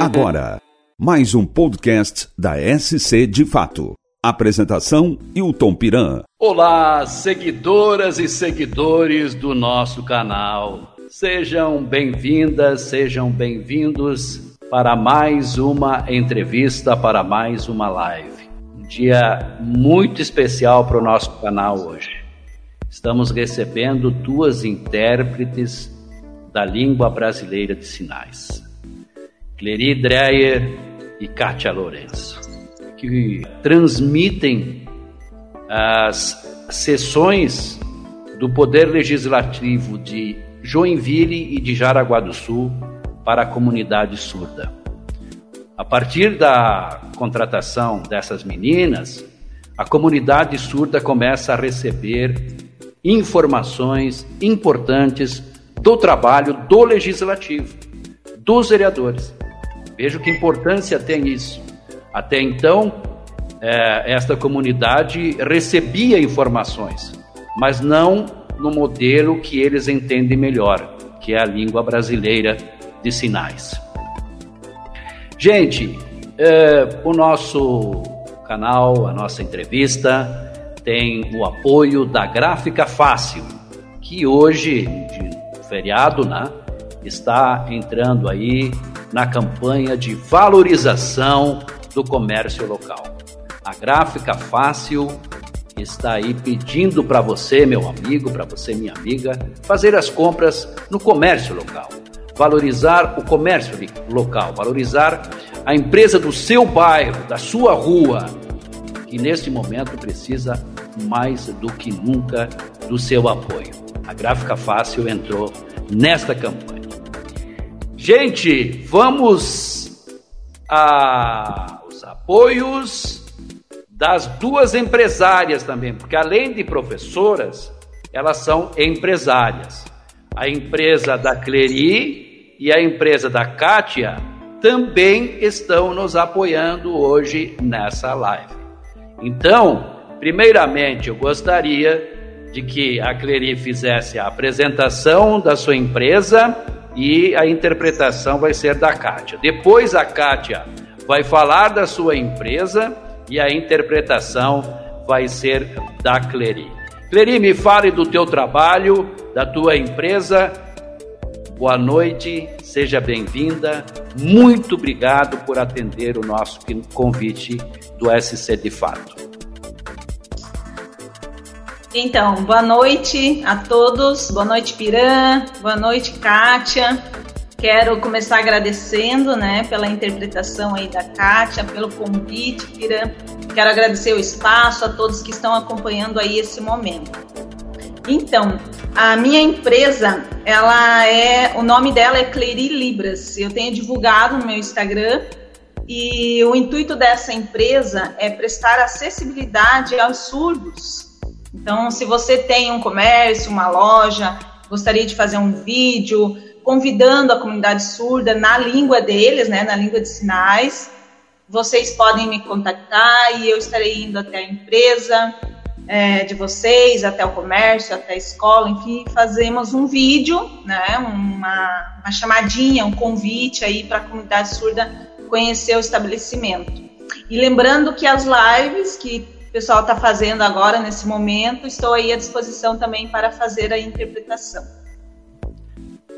Agora, mais um podcast da SC de Fato. Apresentação: Hilton Piran. Olá, seguidoras e seguidores do nosso canal. Sejam bem-vindas, sejam bem-vindos para mais uma entrevista, para mais uma live. Um dia muito especial para o nosso canal hoje. Estamos recebendo duas intérpretes da língua brasileira de sinais. Cleri Dreyer e Kátia Lourenço, que transmitem as sessões do Poder Legislativo de Joinville e de Jaraguá do Sul para a comunidade surda. A partir da contratação dessas meninas, a comunidade surda começa a receber informações importantes do trabalho do legislativo, dos vereadores. Veja que importância tem isso. Até então, é, esta comunidade recebia informações, mas não no modelo que eles entendem melhor, que é a língua brasileira de sinais. Gente, é, o nosso canal, a nossa entrevista, tem o apoio da Gráfica Fácil, que hoje, de feriado, né, está entrando aí na campanha de valorização do comércio local. A Gráfica Fácil está aí pedindo para você, meu amigo, para você, minha amiga, fazer as compras no comércio local. Valorizar o comércio local, valorizar a empresa do seu bairro, da sua rua, que neste momento precisa mais do que nunca do seu apoio. A Gráfica Fácil entrou nesta campanha. Gente, vamos aos apoios das duas empresárias também, porque além de professoras, elas são empresárias. A empresa da Cleri e a empresa da Kátia também estão nos apoiando hoje nessa live. Então, primeiramente, eu gostaria de que a Cleri fizesse a apresentação da sua empresa e a interpretação vai ser da Kátia. Depois a Kátia vai falar da sua empresa e a interpretação vai ser da Cleri. Cleri, me fale do teu trabalho, da tua empresa. Boa noite, seja bem-vinda. Muito obrigado por atender o nosso convite do SC de Fato. Então, boa noite a todos. Boa noite, Piran. Boa noite, Kátia. Quero começar agradecendo, né, pela interpretação aí da Kátia, pelo convite, Piran. Quero agradecer o espaço a todos que estão acompanhando aí esse momento. Então, a minha empresa, ela é, o nome dela é Cleri Libras. Eu tenho divulgado no meu Instagram e o intuito dessa empresa é prestar acessibilidade aos surdos então, se você tem um comércio, uma loja, gostaria de fazer um vídeo convidando a comunidade surda na língua deles, né, na língua de sinais, vocês podem me contactar e eu estarei indo até a empresa é, de vocês, até o comércio, até a escola, enfim, fazemos um vídeo, né, uma, uma chamadinha, um convite aí para a comunidade surda conhecer o estabelecimento. E lembrando que as lives que pessoal está fazendo agora, nesse momento. Estou aí à disposição também para fazer a interpretação.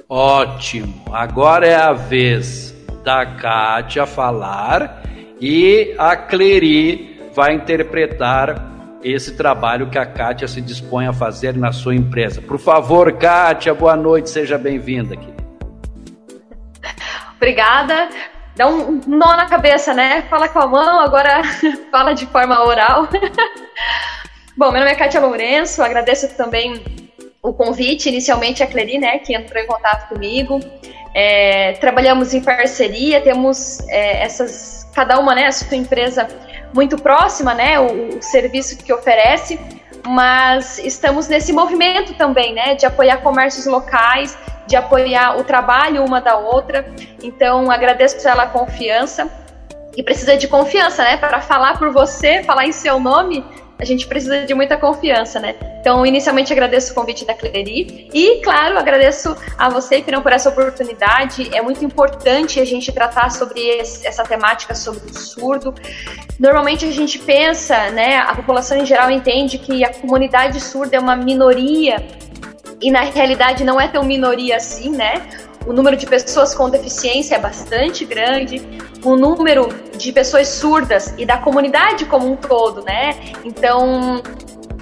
Ótimo! Agora é a vez da Kátia falar e a Cleri vai interpretar esse trabalho que a Kátia se dispõe a fazer na sua empresa. Por favor, Kátia, boa noite, seja bem-vinda aqui. Obrigada dá um nó na cabeça, né? Fala com a mão, agora fala de forma oral. Bom, meu nome é Kátia Lourenço, agradeço também o convite, inicialmente a Cleri, né, que entrou em contato comigo. É, trabalhamos em parceria, temos é, essas, cada uma, né, a sua empresa muito próxima, né, o, o serviço que oferece, mas estamos nesse movimento também, né, de apoiar comércios locais, de apoiar o trabalho uma da outra. Então, agradeço ela a confiança. E precisa de confiança, né? Para falar por você, falar em seu nome, a gente precisa de muita confiança, né? Então, inicialmente agradeço o convite da Cleri e, claro, agradeço a você, Pirão, por essa oportunidade. É muito importante a gente tratar sobre esse, essa temática sobre o surdo. Normalmente a gente pensa, né, a população em geral entende que a comunidade surda é uma minoria e na realidade não é tão minoria assim, né? O número de pessoas com deficiência é bastante grande, o número de pessoas surdas e da comunidade como um todo, né? Então,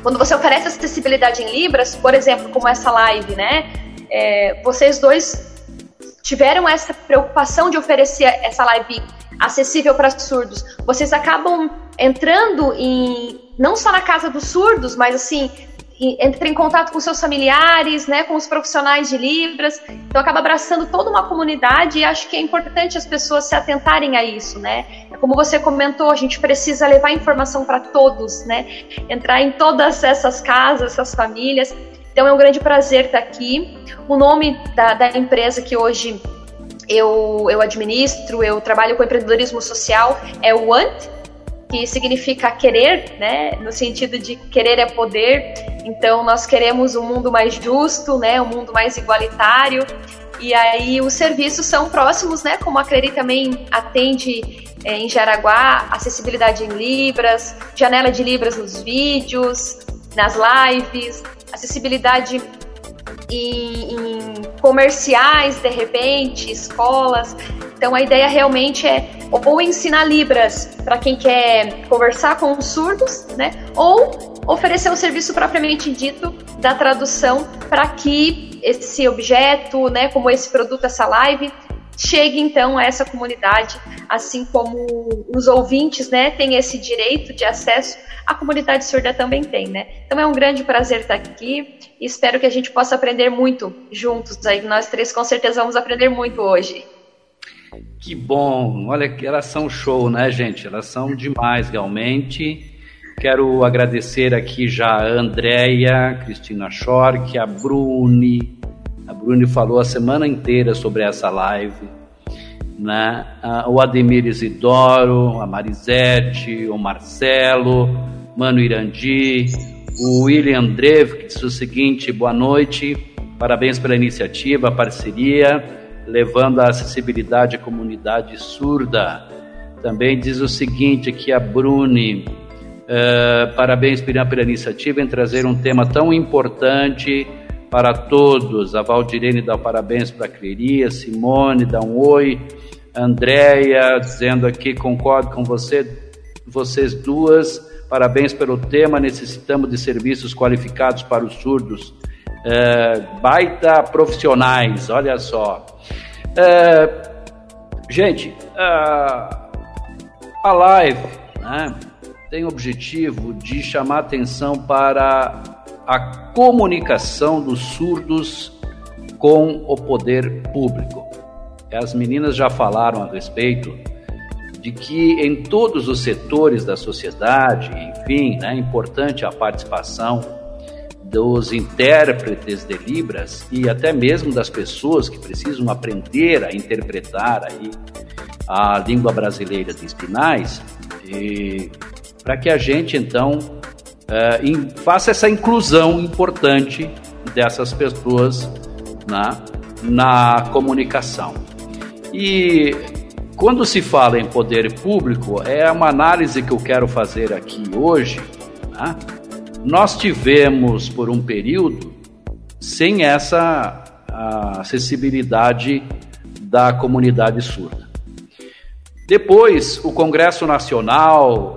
quando você oferece acessibilidade em Libras, por exemplo, como essa live, né? É, vocês dois tiveram essa preocupação de oferecer essa live acessível para surdos. Vocês acabam entrando em não só na casa dos surdos, mas assim entra em contato com seus familiares, né, com os profissionais de Libras, então acaba abraçando toda uma comunidade e acho que é importante as pessoas se atentarem a isso, né? É como você comentou, a gente precisa levar informação para todos, né? Entrar em todas essas casas, essas famílias. Então é um grande prazer estar aqui. O nome da, da empresa que hoje eu, eu administro, eu trabalho com empreendedorismo social, é o Want, que significa querer, né? No sentido de querer é poder. Então nós queremos um mundo mais justo, né? Um mundo mais igualitário. E aí os serviços são próximos, né? Como a Cleri também atende é, em Jaraguá, acessibilidade em Libras, janela de Libras nos vídeos, nas lives, acessibilidade em, comerciais, de repente, escolas. Então a ideia realmente é ou ensinar Libras para quem quer conversar com os surdos, né? Ou oferecer o serviço propriamente dito da tradução para que esse objeto, né, como esse produto, essa live, chegue então a essa comunidade, assim como os ouvintes, né, têm esse direito de acesso, a comunidade surda também tem, né? Então é um grande prazer estar aqui e espero que a gente possa aprender muito juntos aí. Nós três com certeza vamos aprender muito hoje. Que bom! Olha que elas são show, né, gente? Elas são demais, realmente. Quero agradecer aqui já a Andréia, Cristina Schork, a Bruni. A Bruni falou a semana inteira sobre essa live. Né? O Ademir Isidoro, a Marisete, o Marcelo, Mano Irandi, o William Andrev, que diz o seguinte: boa noite, parabéns pela iniciativa, parceria levando a acessibilidade à comunidade surda. Também diz o seguinte aqui a Bruni, uh, parabéns pela iniciativa em trazer um tema tão importante para todos. A Valdirene dá parabéns para a Cleria, Simone dá um oi, Andréia dizendo aqui, concordo com você, vocês duas, parabéns pelo tema, necessitamos de serviços qualificados para os surdos. Uh, baita profissionais, olha só. É, gente, a, a live né, tem o objetivo de chamar atenção para a comunicação dos surdos com o poder público. As meninas já falaram a respeito de que em todos os setores da sociedade, enfim, né, é importante a participação dos intérpretes de Libras e até mesmo das pessoas que precisam aprender a interpretar aí a língua brasileira de espinais, para que a gente então uh, faça essa inclusão importante dessas pessoas na, na comunicação. E quando se fala em poder público, é uma análise que eu quero fazer aqui hoje. Né? Nós tivemos por um período sem essa acessibilidade da comunidade surda. Depois, o Congresso Nacional,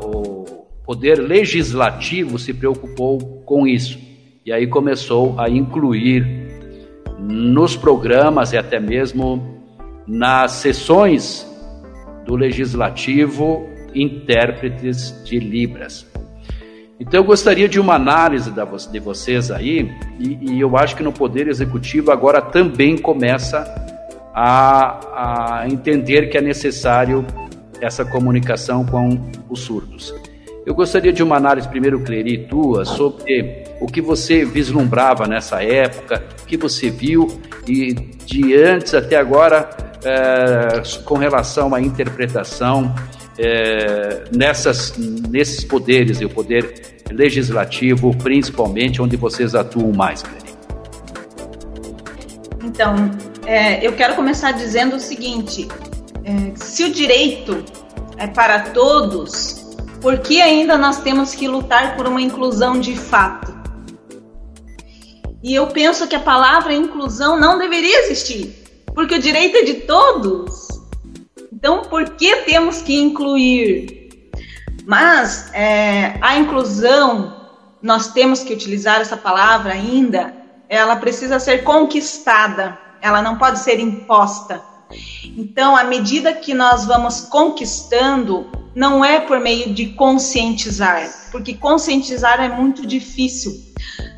Poder Legislativo se preocupou com isso e aí começou a incluir nos programas e até mesmo nas sessões do Legislativo intérpretes de Libras. Então eu gostaria de uma análise de vocês aí, e, e eu acho que no Poder Executivo agora também começa a, a entender que é necessário essa comunicação com os surdos. Eu gostaria de uma análise, primeiro, Cleri, tua, sobre o que você vislumbrava nessa época, o que você viu e de antes até agora é, com relação à interpretação é, nessas, nesses poderes, e o poder legislativo, principalmente onde vocês atuam mais, Cleni? Então, é, eu quero começar dizendo o seguinte: se o direito é para todos, por que ainda nós temos que lutar por uma inclusão de fato? E eu penso que a palavra inclusão não deveria existir, porque o direito é de todos. Então, por que temos que incluir? Mas é, a inclusão, nós temos que utilizar essa palavra ainda, ela precisa ser conquistada, ela não pode ser imposta. Então, à medida que nós vamos conquistando, não é por meio de conscientizar, porque conscientizar é muito difícil.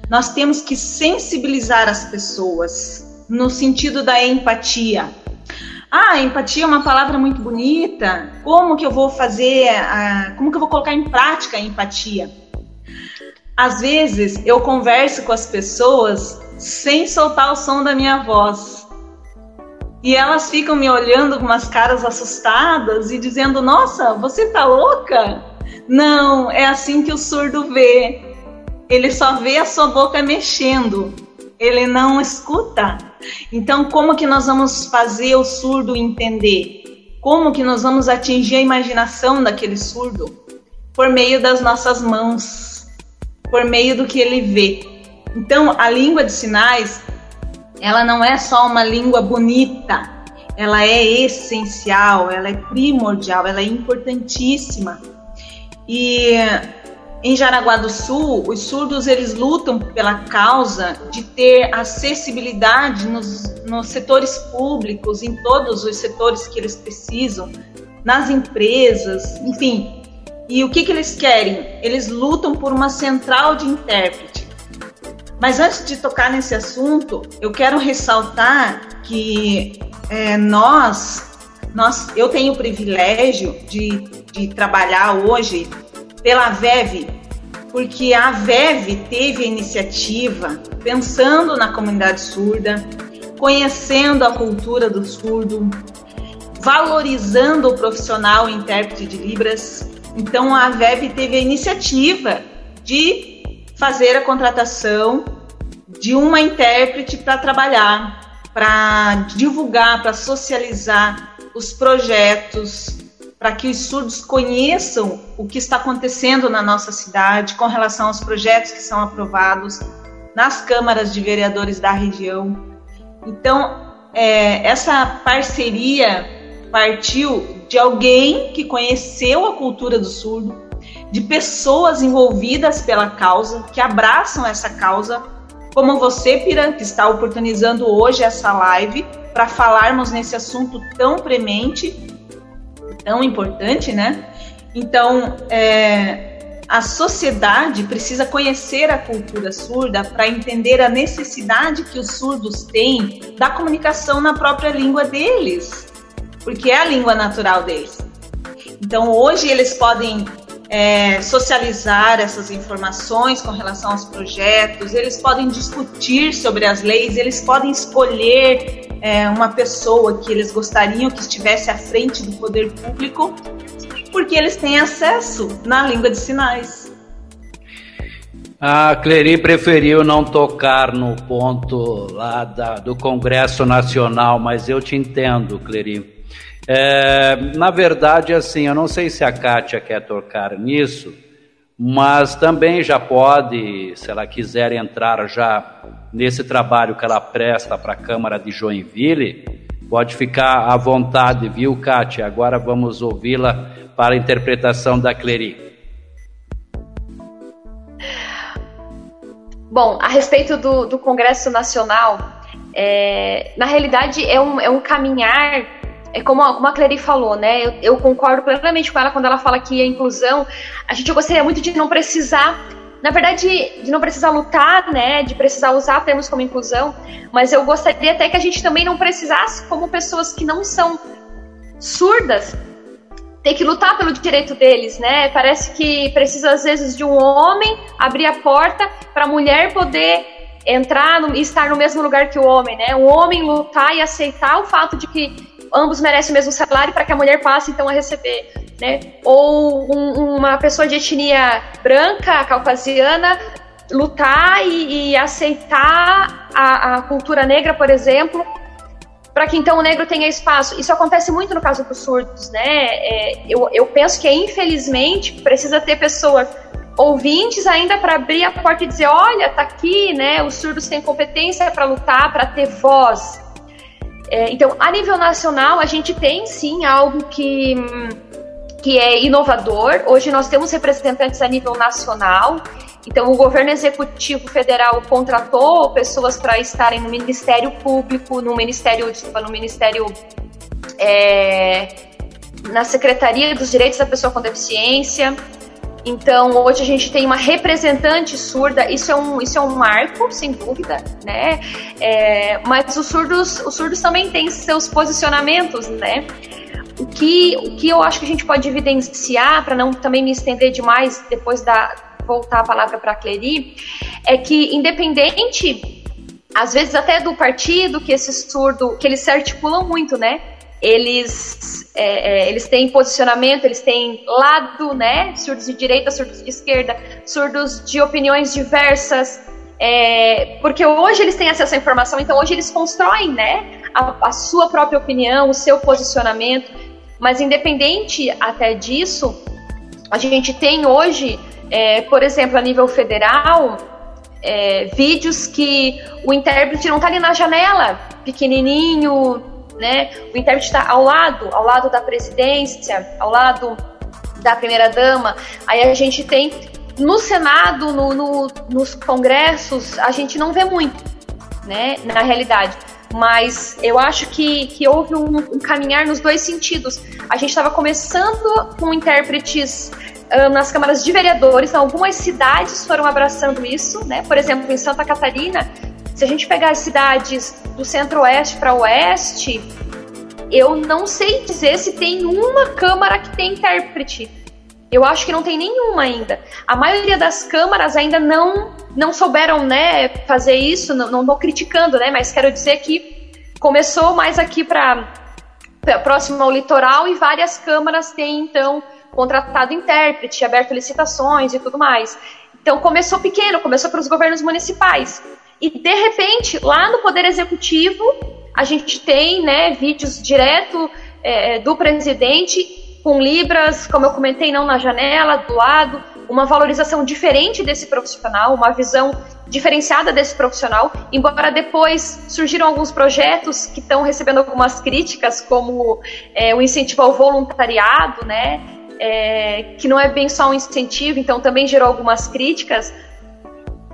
Nós temos que sensibilizar as pessoas no sentido da empatia. Ah, empatia é uma palavra muito bonita. Como que eu vou fazer, a, como que eu vou colocar em prática a empatia? Às vezes eu converso com as pessoas sem soltar o som da minha voz. E elas ficam me olhando com umas caras assustadas e dizendo: Nossa, você tá louca? Não, é assim que o surdo vê. Ele só vê a sua boca mexendo, ele não escuta. Então, como que nós vamos fazer o surdo entender? Como que nós vamos atingir a imaginação daquele surdo? Por meio das nossas mãos, por meio do que ele vê. Então, a língua de sinais ela não é só uma língua bonita, ela é essencial, ela é primordial, ela é importantíssima. E em Jaraguá do Sul, os surdos eles lutam pela causa de ter acessibilidade nos, nos setores públicos, em todos os setores que eles precisam, nas empresas, enfim. E o que, que eles querem? Eles lutam por uma central de intérprete mas antes de tocar nesse assunto, eu quero ressaltar que é, nós, nós, eu tenho o privilégio de, de trabalhar hoje pela VEV, porque a VEV teve a iniciativa pensando na comunidade surda, conhecendo a cultura do surdo, valorizando o profissional intérprete de Libras. Então a VEV teve a iniciativa de fazer a contratação de uma intérprete para trabalhar, para divulgar, para socializar os projetos, para que os surdos conheçam o que está acontecendo na nossa cidade com relação aos projetos que são aprovados nas câmaras de vereadores da região. Então, é, essa parceria partiu de alguém que conheceu a cultura do surdo, de pessoas envolvidas pela causa, que abraçam essa causa, como você, Piran, que está oportunizando hoje essa live para falarmos nesse assunto tão premente, tão importante, né? Então, é, a sociedade precisa conhecer a cultura surda para entender a necessidade que os surdos têm da comunicação na própria língua deles, porque é a língua natural deles. Então, hoje eles podem é, socializar essas informações com relação aos projetos, eles podem discutir sobre as leis, eles podem escolher é, uma pessoa que eles gostariam que estivesse à frente do poder público, porque eles têm acesso na língua de sinais. A Cleri preferiu não tocar no ponto lá da, do Congresso Nacional, mas eu te entendo, Cleri. É, na verdade, assim, eu não sei se a Kátia quer tocar nisso, mas também já pode, se ela quiser entrar já nesse trabalho que ela presta para a Câmara de Joinville, pode ficar à vontade, viu, Kátia? Agora vamos ouvi-la para a interpretação da Cleri. Bom, a respeito do, do Congresso Nacional, é, na realidade é um, é um caminhar é como, como a Clary falou, né? Eu, eu, concordo plenamente com ela quando ela fala que a inclusão, a gente gostaria muito de não precisar, na verdade, de não precisar lutar, né? De precisar usar termos como inclusão, mas eu gostaria até que a gente também não precisasse, como pessoas que não são surdas, ter que lutar pelo direito deles, né? Parece que precisa às vezes de um homem abrir a porta para a mulher poder entrar e estar no mesmo lugar que o homem, né? O homem lutar e aceitar o fato de que ambos merecem o mesmo salário para que a mulher passe então a receber né? Ou um, uma pessoa de etnia branca, caucasiana, lutar e, e aceitar a, a, cultura negra, por exemplo, para que então o negro tenha espaço. Isso acontece muito no caso dos surdos, né? É, eu, eu penso que infelizmente precisa ter pessoas ouvintes ainda para abrir a porta e dizer, olha, tá aqui, né? Os surdos têm competência para lutar, para ter voz. É, então, a nível nacional, a gente tem sim algo que que é inovador. Hoje nós temos representantes a nível nacional. Então, o governo executivo federal contratou pessoas para estarem no Ministério Público, no Ministério, desculpa, no Ministério, é, na Secretaria dos Direitos da Pessoa com Deficiência. Então, hoje a gente tem uma representante surda, isso é um, isso é um marco, sem dúvida, né? É, mas os surdos, os surdos também têm seus posicionamentos, né? O que, o que eu acho que a gente pode evidenciar, para não também me estender demais depois da voltar a palavra para a Cleri, é que independente, às vezes até do partido, que esse surdo, que eles se articulam muito, né? Eles, é, é, eles têm posicionamento, eles têm lado, né? Surdos de direita, surdos de esquerda, surdos de opiniões diversas, é, porque hoje eles têm acesso à informação, então hoje eles constroem, né? A, a sua própria opinião, o seu posicionamento. Mas independente até disso, a gente tem hoje, é, por exemplo, a nível federal, é, vídeos que o intérprete não está ali na janela, pequenininho, né? O intérprete está ao lado, ao lado da presidência, ao lado da primeira dama. Aí a gente tem no Senado, no, no, nos congressos, a gente não vê muito, né? Na realidade mas eu acho que, que houve um, um caminhar nos dois sentidos. A gente estava começando com intérpretes uh, nas câmaras de vereadores, então algumas cidades foram abraçando isso, né? Por exemplo, em Santa Catarina, se a gente pegar as cidades do centro-oeste para oeste, eu não sei dizer se tem uma câmara que tem intérprete. Eu acho que não tem nenhuma ainda. A maioria das câmaras ainda não não souberam, né, fazer isso. Não estou criticando, né, mas quero dizer que começou mais aqui para próximo ao litoral e várias câmaras têm então contratado intérprete, aberto licitações e tudo mais. Então começou pequeno, começou para os governos municipais. E de repente, lá no Poder Executivo, a gente tem né, vídeos direto é, do presidente com libras, como eu comentei, não na janela, do lado, uma valorização diferente desse profissional, uma visão diferenciada desse profissional, embora depois surgiram alguns projetos que estão recebendo algumas críticas, como é, o incentivo ao voluntariado, né, é, que não é bem só um incentivo, então também gerou algumas críticas,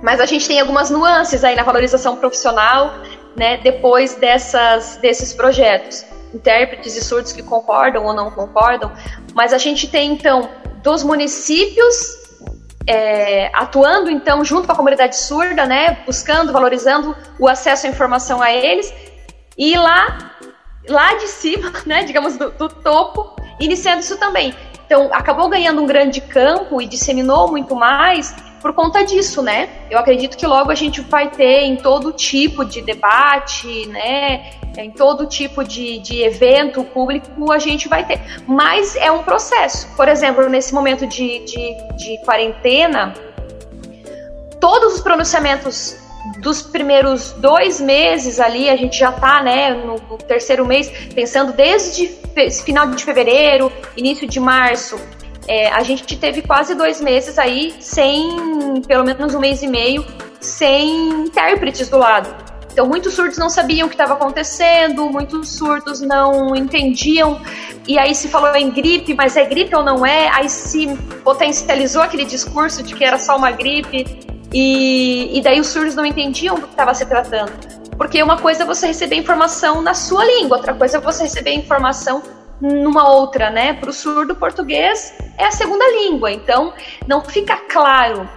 mas a gente tem algumas nuances aí na valorização profissional, né, depois dessas, desses projetos. Intérpretes e surdos que concordam ou não concordam, mas a gente tem então dos municípios é, atuando então junto com a comunidade surda, né, buscando, valorizando o acesso à informação a eles, e lá, lá de cima, né, digamos do, do topo, iniciando isso também. Então acabou ganhando um grande campo e disseminou muito mais por conta disso, né? Eu acredito que logo a gente vai ter em todo tipo de debate, né? Em todo tipo de, de evento público a gente vai ter. Mas é um processo. Por exemplo, nesse momento de, de, de quarentena, todos os pronunciamentos dos primeiros dois meses ali, a gente já está né, no, terceiro mês, pensando desde final de fevereiro, início de março, é, a gente teve quase dois meses aí sem, pelo menos um mês e meio, sem intérpretes do lado. Então, muitos surdos não sabiam o que estava acontecendo, muitos surdos não entendiam. E aí se falou em gripe, mas é gripe ou não é? Aí se potencializou aquele discurso de que era só uma gripe. E, e daí os surdos não entendiam do que estava se tratando. Porque uma coisa é você receber informação na sua língua, outra coisa é você receber informação numa outra, né? Para o surdo, português é a segunda língua, então não fica claro.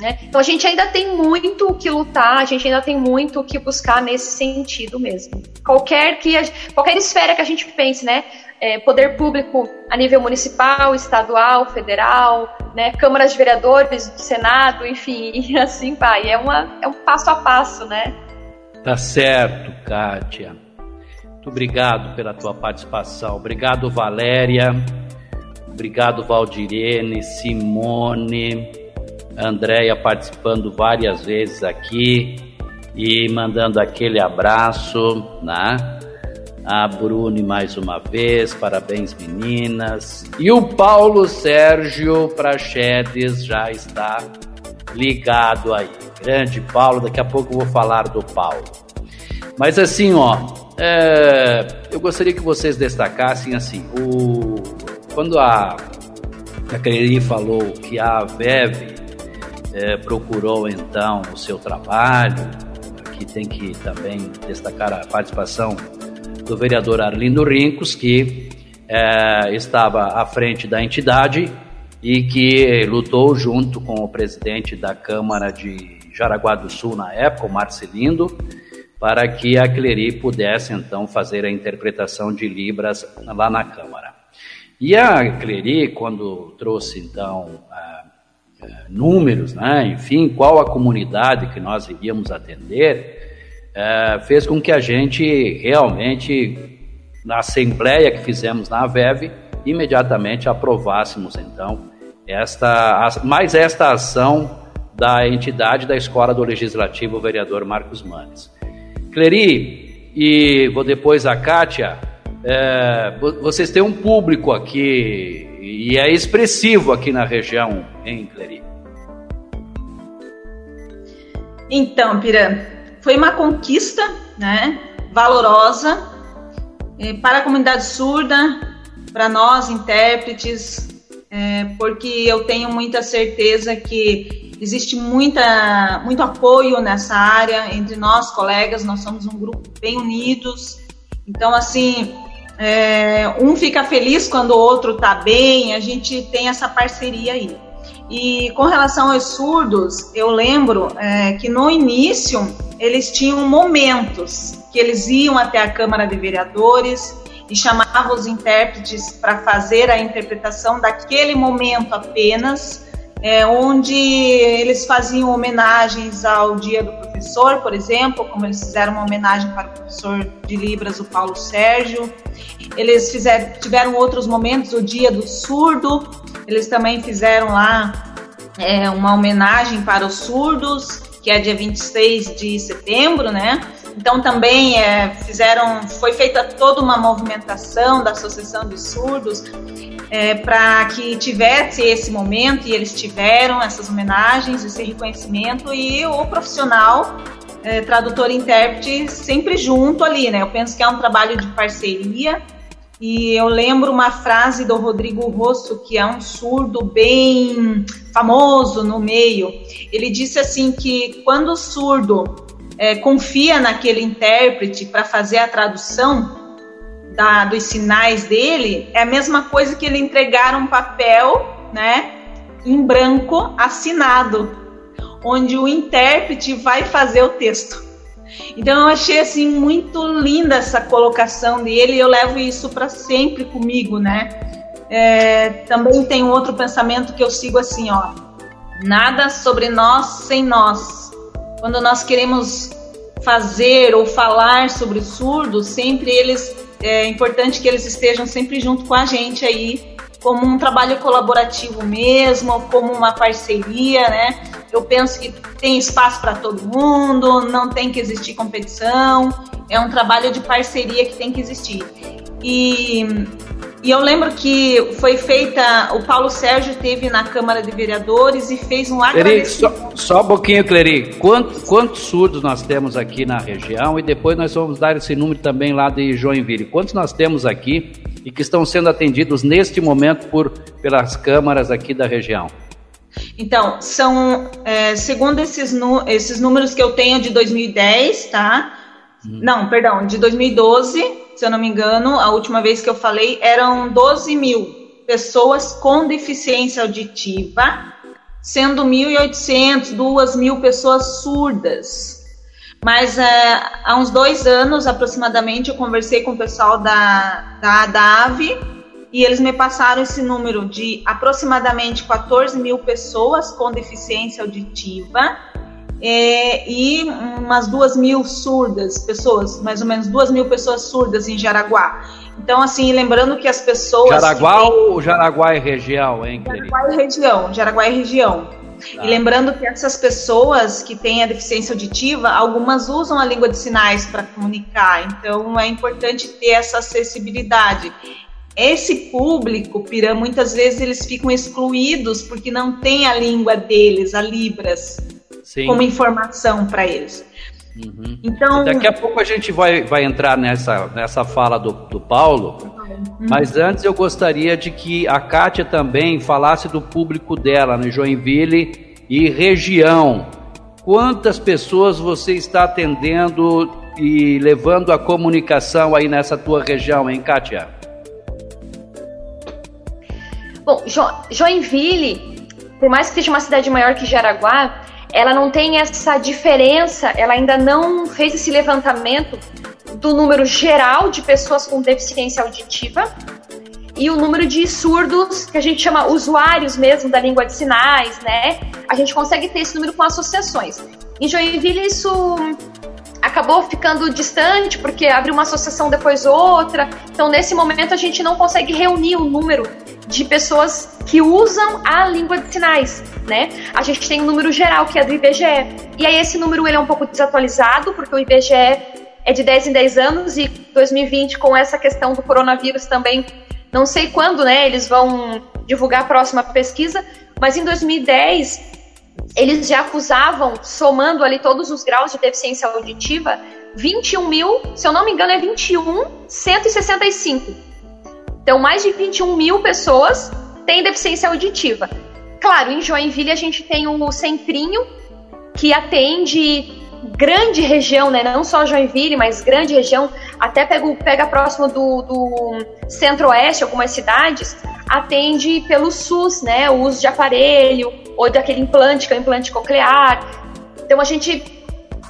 Né? Então a gente ainda tem muito o que lutar, a gente ainda tem muito o que buscar nesse sentido mesmo. Qualquer que a, qualquer esfera que a gente pense, né? É, poder público a nível municipal, estadual, federal, né? Câmaras de vereadores, Senado, enfim, e assim vai. É, uma, é um passo a passo, né? Tá certo, Kátia. Muito obrigado pela tua participação. Obrigado, Valéria. Obrigado, Valdirene, Simone, Andréia participando várias vezes aqui e mandando aquele abraço, né? A Bruni mais uma vez, parabéns meninas. E o Paulo Sérgio Prachedes já está ligado aí. Grande Paulo, daqui a pouco eu vou falar do Paulo. Mas assim, ó, é, eu gostaria que vocês destacassem assim, o, quando a, a falou que a VEV é, procurou então o seu trabalho, aqui tem que também destacar a participação do vereador Arlindo Rincos, que é, estava à frente da entidade e que lutou junto com o presidente da Câmara de Jaraguá do Sul na época, o Marcelindo, para que a Cleri pudesse então fazer a interpretação de Libras lá na Câmara. E a Cleri, quando trouxe então números, né, enfim, qual a comunidade que nós iríamos atender, fez com que a gente realmente, na assembleia que fizemos na AVEV, imediatamente aprovássemos então esta, mais esta ação da entidade da Escola do Legislativo, o vereador Marcos Manes. Cleri, e vou depois a Kátia, é, vocês têm um público aqui e é expressivo aqui na região, hein, Cleri? Então, Piran, foi uma conquista, né, valorosa para a comunidade surda, para nós intérpretes, é, porque eu tenho muita certeza que existe muita, muito apoio nessa área entre nós, colegas, nós somos um grupo bem unidos. Então, assim, é, um fica feliz quando o outro está bem, a gente tem essa parceria aí. E com relação aos surdos, eu lembro é, que no início eles tinham momentos que eles iam até a Câmara de Vereadores, e chamava os intérpretes para fazer a interpretação daquele momento apenas, é, onde eles faziam homenagens ao Dia do Professor, por exemplo, como eles fizeram uma homenagem para o professor de Libras, o Paulo Sérgio. Eles fizeram, tiveram outros momentos, o Dia do Surdo, eles também fizeram lá é, uma homenagem para os surdos, que é dia 26 de setembro, né? Então também é, fizeram, foi feita toda uma movimentação da Associação dos Surdos é, para que tivesse esse momento e eles tiveram essas homenagens, esse reconhecimento e o profissional é, tradutor e intérprete sempre junto ali, né? Eu penso que é um trabalho de parceria e eu lembro uma frase do Rodrigo Rosso, que é um surdo bem famoso no meio. Ele disse assim que quando o surdo é, confia naquele intérprete para fazer a tradução da, dos sinais dele, é a mesma coisa que ele entregar um papel, né, em branco assinado, onde o intérprete vai fazer o texto. Então eu achei assim muito linda essa colocação dele e eu levo isso para sempre comigo, né? É, também tem um outro pensamento que eu sigo assim, ó. Nada sobre nós sem nós. Quando nós queremos fazer ou falar sobre os surdos, sempre eles é importante que eles estejam sempre junto com a gente aí, como um trabalho colaborativo mesmo, como uma parceria, né? Eu penso que tem espaço para todo mundo, não tem que existir competição, é um trabalho de parceria que tem que existir. E e eu lembro que foi feita, o Paulo Sérgio teve na Câmara de Vereadores e fez um agradecimento. Cleri, só, só um pouquinho, Cleri. Quanto, quantos surdos nós temos aqui na região? E depois nós vamos dar esse número também lá de Joinville. Quantos nós temos aqui e que estão sendo atendidos neste momento por, pelas câmaras aqui da região? Então, são, é, segundo esses, esses números que eu tenho de 2010, tá? Hum. Não, perdão, de 2012 se eu não me engano, a última vez que eu falei, eram 12 mil pessoas com deficiência auditiva, sendo 1.800, 2 mil pessoas surdas. Mas é, há uns dois anos aproximadamente eu conversei com o pessoal da, da ADAVE e eles me passaram esse número de aproximadamente 14 mil pessoas com deficiência auditiva é, e umas duas mil surdas, pessoas, mais ou menos duas mil pessoas surdas em Jaraguá. Então, assim, lembrando que as pessoas. Jaraguá ou Jaraguá é região, hein, Jaraguá é região, Jaraguá é região. Tá. E lembrando que essas pessoas que têm a deficiência auditiva, algumas usam a língua de sinais para comunicar, então é importante ter essa acessibilidade. Esse público, Pirã, muitas vezes eles ficam excluídos porque não tem a língua deles, a Libras, Sim. como informação para eles. Uhum. Então, daqui a pouco a gente vai, vai entrar nessa, nessa fala do, do Paulo, uhum. mas antes eu gostaria de que a Kátia também falasse do público dela no Joinville e região. Quantas pessoas você está atendendo e levando a comunicação aí nessa tua região, hein, Kátia? Bom, jo Joinville, por mais que seja uma cidade maior que Jaraguá, ela não tem essa diferença, ela ainda não fez esse levantamento do número geral de pessoas com deficiência auditiva e o número de surdos, que a gente chama usuários mesmo da língua de sinais, né? A gente consegue ter esse número com associações. Em Joinville, isso acabou ficando distante, porque abriu uma associação depois outra. Então, nesse momento, a gente não consegue reunir o número de pessoas que usam a língua de sinais, né? A gente tem um número geral que é do IBGE. E aí esse número ele é um pouco desatualizado, porque o IBGE é de 10 em 10 anos e 2020 com essa questão do coronavírus também, não sei quando, né, eles vão divulgar a próxima pesquisa, mas em 2010 eles já acusavam, somando ali todos os graus de deficiência auditiva, 21 mil, se eu não me engano é 21, 165 então, mais de 21 mil pessoas têm deficiência auditiva. Claro, em Joinville a gente tem o Centrinho, que atende grande região, né? Não só Joinville, mas grande região, até pega, pega próximo do, do centro-oeste, algumas cidades, atende pelo SUS, né? O uso de aparelho, ou daquele implante, que é o implante coclear. Então a gente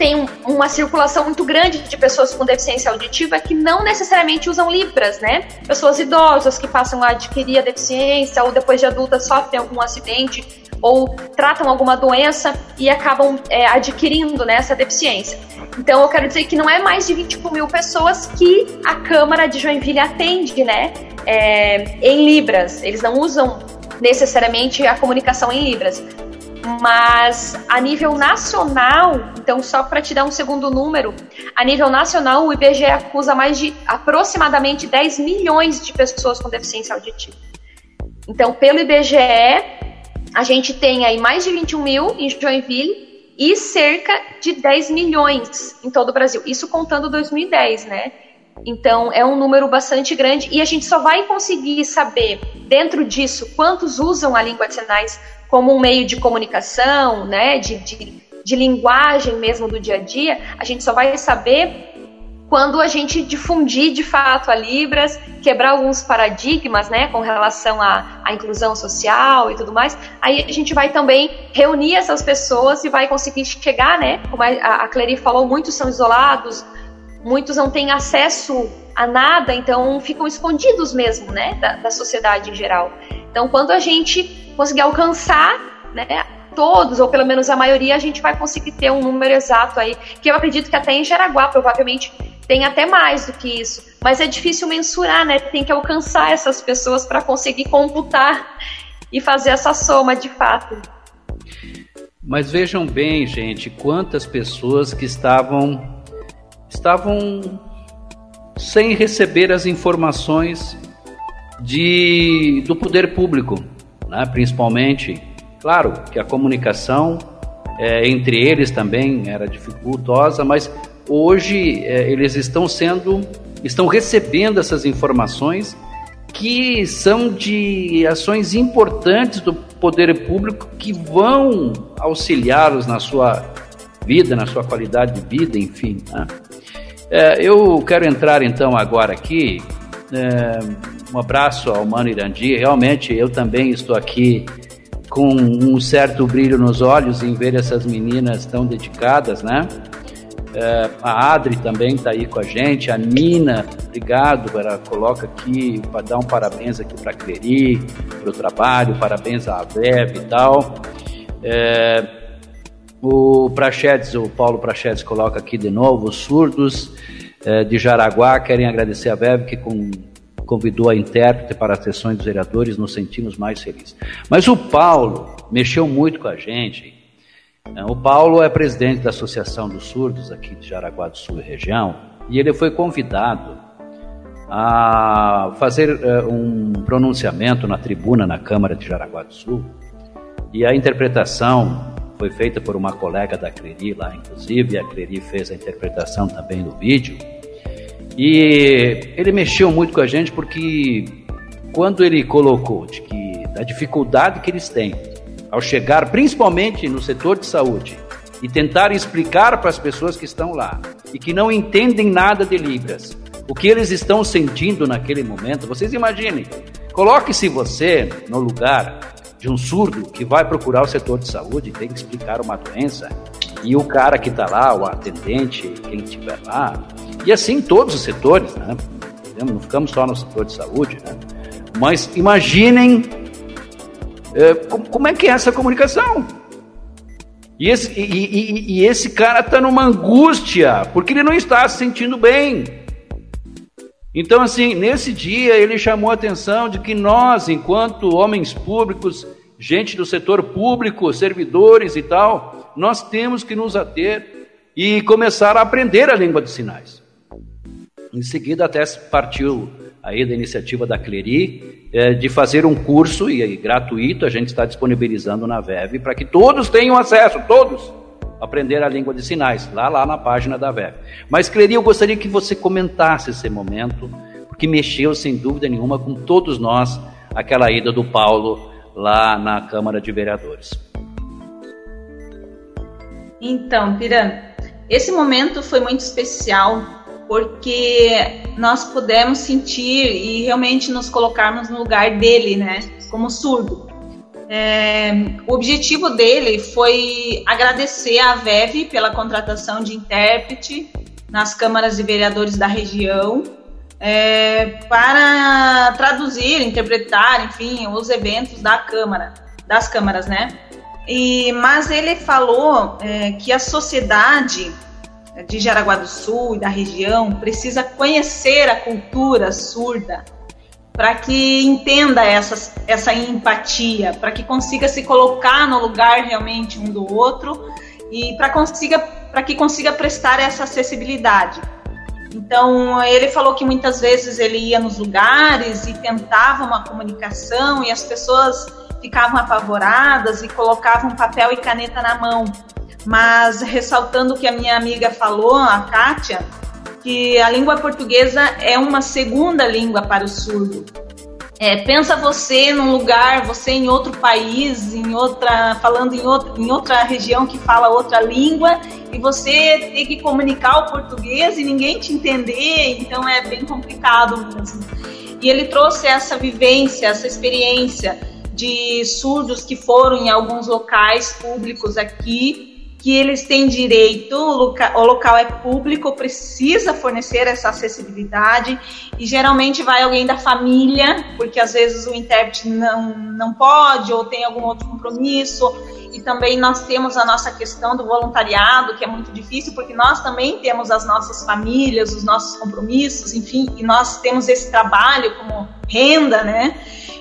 tem uma circulação muito grande de pessoas com deficiência auditiva que não necessariamente usam Libras, né? Pessoas idosas que passam a adquirir a deficiência ou depois de adultas sofrem algum acidente ou tratam alguma doença e acabam é, adquirindo né, essa deficiência. Então, eu quero dizer que não é mais de 25 mil pessoas que a Câmara de Joinville atende, né, é, em Libras. Eles não usam necessariamente a comunicação em Libras. Mas a nível nacional, então só para te dar um segundo número, a nível nacional o IBGE acusa mais de aproximadamente 10 milhões de pessoas com deficiência auditiva. Então, pelo IBGE, a gente tem aí mais de 21 mil em Joinville e cerca de 10 milhões em todo o Brasil. Isso contando 2010, né? Então, é um número bastante grande e a gente só vai conseguir saber, dentro disso, quantos usam a língua de sinais como um meio de comunicação, né, de, de, de linguagem mesmo do dia a dia, a gente só vai saber quando a gente difundir de fato a Libras, quebrar alguns paradigmas, né, com relação à, à, inclusão social e tudo mais, aí a gente vai também reunir essas pessoas e vai conseguir chegar, né, como a, a Clary falou, muitos são isolados, muitos não têm acesso a nada, então ficam escondidos mesmo, né, da, da sociedade em geral. Então, quando a gente conseguir alcançar, né, todos, ou pelo menos a maioria, a gente vai conseguir ter um número exato aí, que eu acredito que até em Jaraguá provavelmente tem até mais do que isso, mas é difícil mensurar, né? Tem que alcançar essas pessoas para conseguir computar e fazer essa soma de fato. Mas vejam bem, gente, quantas pessoas que estavam estavam sem receber as informações de, do poder público, né? principalmente. Claro que a comunicação é, entre eles também era dificultosa, mas hoje é, eles estão sendo, estão recebendo essas informações que são de ações importantes do poder público que vão auxiliá-los na sua vida, na sua qualidade de vida, enfim. Né? É, eu quero entrar então agora aqui é, um abraço ao Mano Irandi. Realmente, eu também estou aqui com um certo brilho nos olhos em ver essas meninas tão dedicadas, né? É, a Adri também está aí com a gente, a Nina, obrigado, ela coloca aqui para dar um parabéns aqui para a Cleri, pelo trabalho, parabéns à Veb e tal. É, O Prachedes, o Paulo Prachedes coloca aqui de novo, os surdos eh, de Jaraguá querem agradecer a VEB que com, convidou a intérprete para as sessões dos vereadores, nos sentimos mais felizes. Mas o Paulo mexeu muito com a gente. Eh, o Paulo é presidente da Associação dos Surdos aqui de Jaraguá do Sul e região, e ele foi convidado a fazer uh, um pronunciamento na tribuna na Câmara de Jaraguá do Sul. E a interpretação foi feita por uma colega da Creri lá, inclusive, a Creri fez a interpretação também do vídeo. E ele mexeu muito com a gente porque quando ele colocou de que da dificuldade que eles têm ao chegar, principalmente no setor de saúde, e tentar explicar para as pessoas que estão lá e que não entendem nada de Libras, o que eles estão sentindo naquele momento. Vocês imaginem, coloque-se você no lugar de um surdo que vai procurar o setor de saúde e tem que explicar uma doença, e o cara que está lá, o atendente, quem estiver lá, e assim todos os setores, né? Não ficamos só no setor de saúde, né? Mas imaginem é, como é que é essa comunicação. E esse, e, e, e esse cara está numa angústia, porque ele não está se sentindo bem. Então, assim, nesse dia ele chamou a atenção de que nós, enquanto homens públicos, gente do setor público, servidores e tal, nós temos que nos ater e começar a aprender a língua de sinais. Em seguida, até partiu aí da iniciativa da Cleri é, de fazer um curso e, e gratuito, a gente está disponibilizando na VEV para que todos tenham acesso, todos aprender a língua de sinais, lá, lá na página da VEF. Mas, Cleri, eu gostaria que você comentasse esse momento, porque mexeu, sem dúvida nenhuma, com todos nós, aquela ida do Paulo lá na Câmara de Vereadores. Então, Piran, esse momento foi muito especial, porque nós pudemos sentir e realmente nos colocarmos no lugar dele, né, como surdo. É, o objetivo dele foi agradecer à VEV pela contratação de intérprete nas câmaras de vereadores da região é, para traduzir, interpretar, enfim, os eventos da Câmara, das câmaras, né? E, mas ele falou é, que a sociedade de Jaraguá do Sul e da região precisa conhecer a cultura surda para que entenda essa, essa empatia, para que consiga se colocar no lugar realmente um do outro e para consiga para que consiga prestar essa acessibilidade. Então, ele falou que muitas vezes ele ia nos lugares e tentava uma comunicação e as pessoas ficavam apavoradas e colocavam papel e caneta na mão. Mas ressaltando o que a minha amiga falou, a Kátia, que a língua portuguesa é uma segunda língua para o surdo. É, pensa você num lugar, você em outro país, em outra, falando em outra, em outra região que fala outra língua, e você ter que comunicar o português e ninguém te entender, então é bem complicado mesmo. E ele trouxe essa vivência, essa experiência de surdos que foram em alguns locais públicos aqui que eles têm direito, o local, o local é público, precisa fornecer essa acessibilidade e geralmente vai alguém da família, porque às vezes o intérprete não, não pode ou tem algum outro compromisso. E também nós temos a nossa questão do voluntariado, que é muito difícil, porque nós também temos as nossas famílias, os nossos compromissos, enfim, e nós temos esse trabalho como renda, né?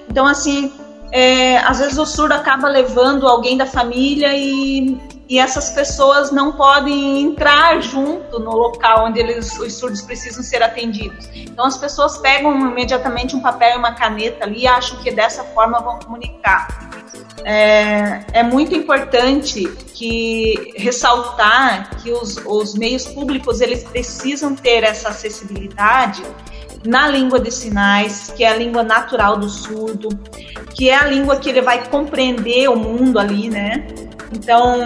Então, assim, é, às vezes o surdo acaba levando alguém da família e e essas pessoas não podem entrar junto no local onde eles, os surdos precisam ser atendidos. Então as pessoas pegam imediatamente um papel e uma caneta ali e acham que dessa forma vão comunicar. É, é muito importante que ressaltar que os, os meios públicos eles precisam ter essa acessibilidade na língua de sinais, que é a língua natural do surdo, que é a língua que ele vai compreender o mundo ali, né? Então,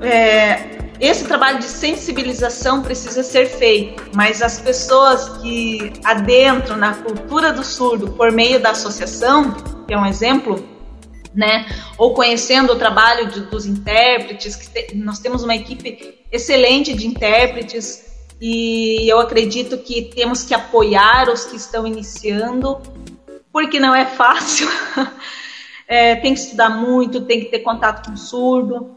é, esse trabalho de sensibilização precisa ser feito, mas as pessoas que adentram na cultura do surdo por meio da associação, que é um exemplo, né, ou conhecendo o trabalho de, dos intérpretes, que te, nós temos uma equipe excelente de intérpretes e eu acredito que temos que apoiar os que estão iniciando, porque não é fácil. é, tem que estudar muito, tem que ter contato com surdo.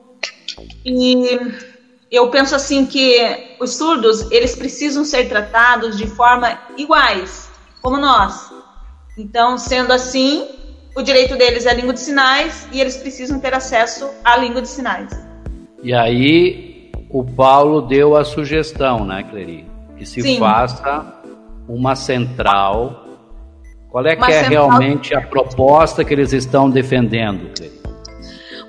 E eu penso assim que os surdos, eles precisam ser tratados de forma iguais, como nós. Então, sendo assim, o direito deles é a língua de sinais e eles precisam ter acesso à língua de sinais. E aí o Paulo deu a sugestão, né, Cleri? Que se Sim. faça uma central. Qual é que é realmente a proposta que eles estão defendendo?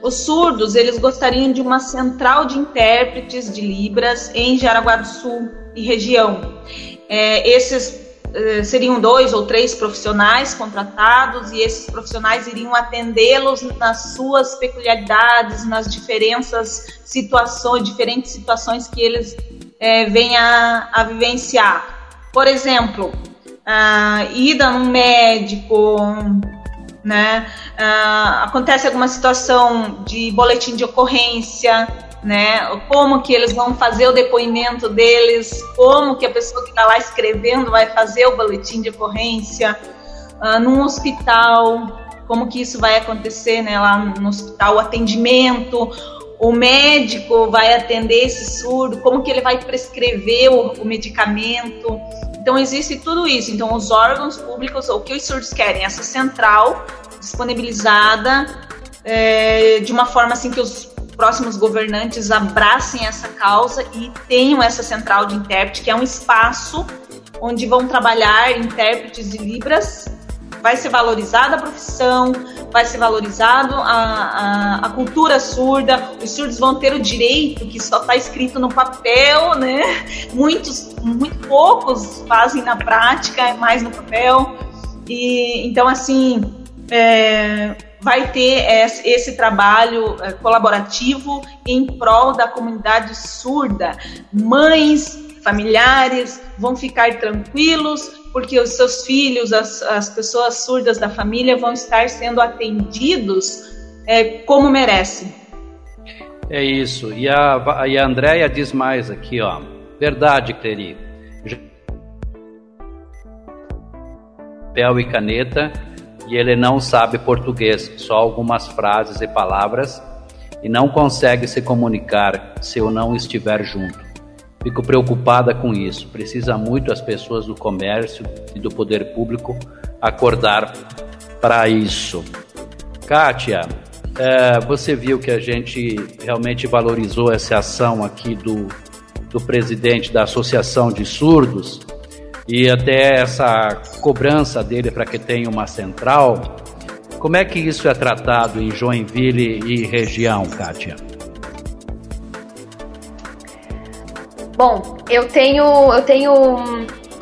Os surdos, eles gostariam de uma central de intérpretes de Libras em Jaraguá do Sul e região. É, esses eh, seriam dois ou três profissionais contratados e esses profissionais iriam atendê-los nas suas peculiaridades, nas diferenças situações, diferentes situações que eles é, vêm a, a, vivenciar. Por exemplo, a ida num médico, né? acontece alguma situação de boletim de ocorrência, né? Como que eles vão fazer o depoimento deles, como que a pessoa que está lá escrevendo vai fazer o boletim de ocorrência, uh, num hospital, como que isso vai acontecer, né? Lá no hospital, o atendimento, o médico vai atender esse surdo, como que ele vai prescrever o, o medicamento. Então existe tudo isso. Então os órgãos públicos, o que os surdos querem, essa central disponibilizada é, de uma forma assim que os próximos governantes abracem essa causa e tenham essa central de intérprete, que é um espaço onde vão trabalhar intérpretes de Libras. Vai ser valorizada a profissão, vai ser valorizado a, a, a cultura surda, os surdos vão ter o direito, que só está escrito no papel, né? Muitos, muito poucos fazem na prática, mais no papel. E então assim, é, vai ter esse trabalho é, colaborativo em prol da comunidade surda. Mães, familiares vão ficar tranquilos porque os seus filhos, as, as pessoas surdas da família vão estar sendo atendidos é, como merecem. É isso. E a, e a Andrea diz mais aqui, ó. Verdade, Cleri. Papel e caneta e ele não sabe português, só algumas frases e palavras, e não consegue se comunicar se eu não estiver junto. Fico preocupada com isso. Precisa muito as pessoas do comércio e do poder público acordar para isso. Kátia, é, você viu que a gente realmente valorizou essa ação aqui do, do presidente da Associação de Surdos e até essa cobrança dele para que tenha uma central. Como é que isso é tratado em Joinville e região, Kátia? Bom, eu tenho eu tenho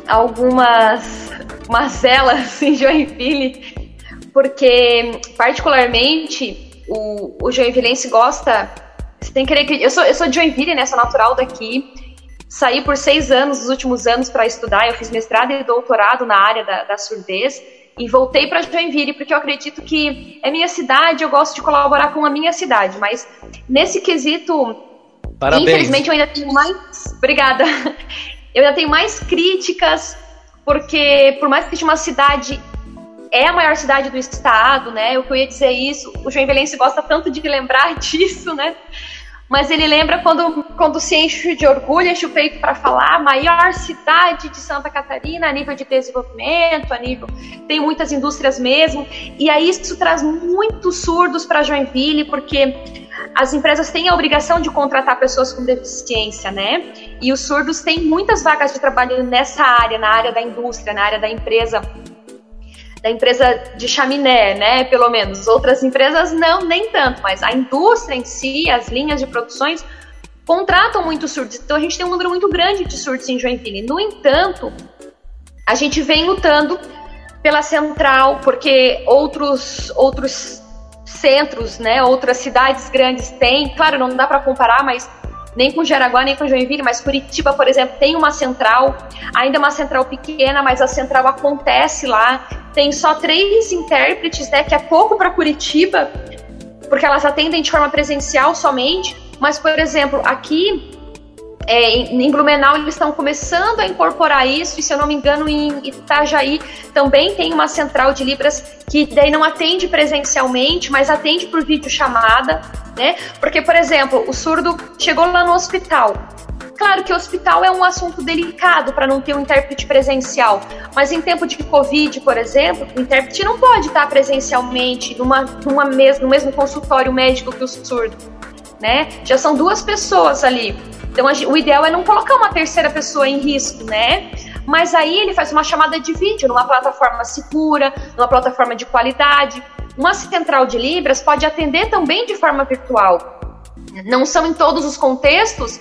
algumas mazelas em Joinville, porque particularmente o, o Joinvilense gosta. Você tem que eu sou eu sou de Joinville, né? Sou natural daqui. Saí por seis anos, os últimos anos, para estudar. Eu fiz mestrado e doutorado na área da, da surdez e voltei para Joinville porque eu acredito que é minha cidade, eu gosto de colaborar com a minha cidade, mas nesse quesito, Parabéns. infelizmente eu ainda tenho mais, obrigada, eu ainda tenho mais críticas porque por mais que seja uma cidade é a maior cidade do estado, né? O que eu ia dizer isso, o Joinvilense gosta tanto de lembrar disso, né? mas ele lembra quando, quando se enche de orgulho, enche o peito para falar, maior cidade de Santa Catarina a nível de desenvolvimento, a nível tem muitas indústrias mesmo, e aí isso traz muitos surdos para Joinville, porque as empresas têm a obrigação de contratar pessoas com deficiência, né? E os surdos têm muitas vagas de trabalho nessa área, na área da indústria, na área da empresa da empresa de chaminé, né? Pelo menos. Outras empresas não, nem tanto, mas a indústria em si, as linhas de produções, contratam muitos surdos. Então a gente tem um número muito grande de surdos em Joinville. No entanto, a gente vem lutando pela central, porque outros, outros centros, né, outras cidades grandes têm. Claro, não dá para comparar, mas nem com Jaraguá, nem com Joinville, mas Curitiba, por exemplo, tem uma central, ainda uma central pequena, mas a central acontece lá. Tem só três intérpretes, né, que é pouco para Curitiba, porque elas atendem de forma presencial somente. Mas, por exemplo, aqui É, em Blumenau eles estão começando a incorporar isso, e se eu não me engano, em Itajaí também tem uma central de Libras que daí não atende presencialmente, mas atende por videochamada, né? Porque, por exemplo, o surdo chegou lá no hospital. Claro que o hospital é um assunto delicado para não ter um intérprete presencial, mas em tempo de Covid, por exemplo, o intérprete não pode estar presencialmente numa, numa mes no mesmo consultório médico que o surdo. Né? Já são duas pessoas ali. Então, o ideal é não colocar uma terceira pessoa em risco, né? Mas aí ele faz uma chamada de vídeo numa plataforma segura, numa plataforma de qualidade. Uma central de Libras pode atender também de forma virtual. Não são em todos os contextos,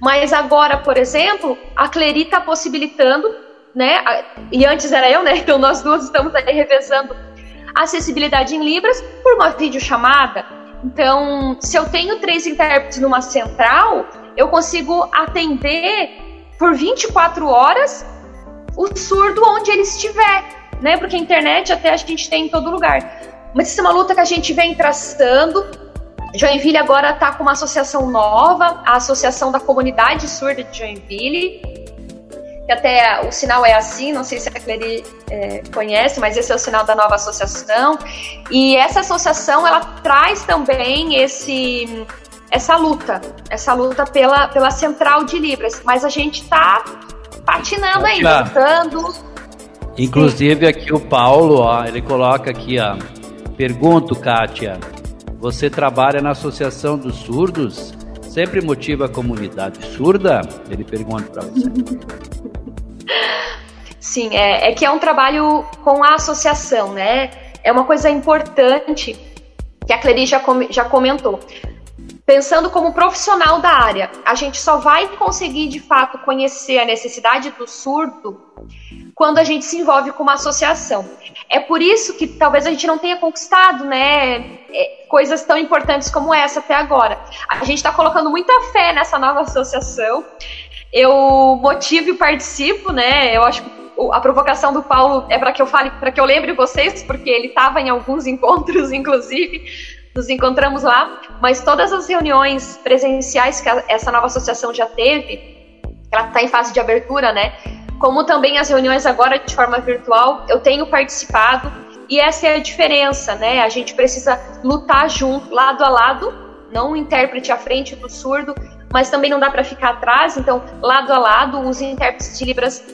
mas agora, por exemplo, a Cleri está possibilitando, né? E antes era eu, né? Então nós duas estamos aí revezando acessibilidade em Libras por uma videochamada. Então, se eu tenho três intérpretes numa central, eu consigo atender por 24 horas o surdo onde ele estiver, né? Porque a internet até a gente tem em todo lugar. Mas isso é uma luta que a gente vem traçando. Joinville agora está com uma associação nova, a Associação da Comunidade Surda de Joinville, que até o sinal é assim, não sei se a Clery é, conhece, mas esse é o sinal da nova associação. E essa associação, ela traz também esse essa luta, essa luta pela, pela central de Libras. Mas a gente está patinando aí, lutando. Inclusive aqui o Paulo, ó, ele coloca aqui, ó. Pergunto, Kátia, você trabalha na Associação dos Surdos? Sempre motiva a comunidade surda? Ele pergunta para você. Sim, é, é que é um trabalho com a associação, né? É uma coisa importante que a Cleri já, com, já comentou pensando como profissional da área, a gente só vai conseguir de fato conhecer a necessidade do surdo quando a gente se envolve com uma associação. É por isso que talvez a gente não tenha conquistado, né, é, coisas tão importantes como essa até agora. A gente está colocando muita fé nessa nova associação. Eu motivo e participo, né? Eu acho que a provocação do Paulo é para que eu fale, para que eu lembre vocês, porque ele estava em alguns encontros, inclusive nos encontramos lá, mas todas as reuniões presenciais que essa nova associação já teve, ela está em fase de abertura, né? Como também as reuniões agora de forma virtual, eu tenho participado e essa é a diferença, né? A gente precisa lutar junto, lado a lado, não o intérprete à frente do surdo, mas também não dá para ficar atrás, então, lado a lado, os intérpretes de Libras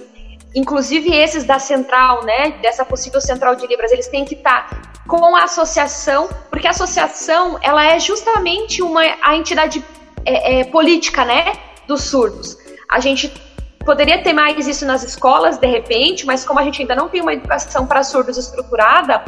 inclusive esses da central, né, dessa possível central de Libras, eles têm que estar tá com a associação, porque a associação ela é justamente uma a entidade é, é, política, né, dos surdos. A gente poderia ter mais isso nas escolas, de repente, mas como a gente ainda não tem uma educação para surdos estruturada,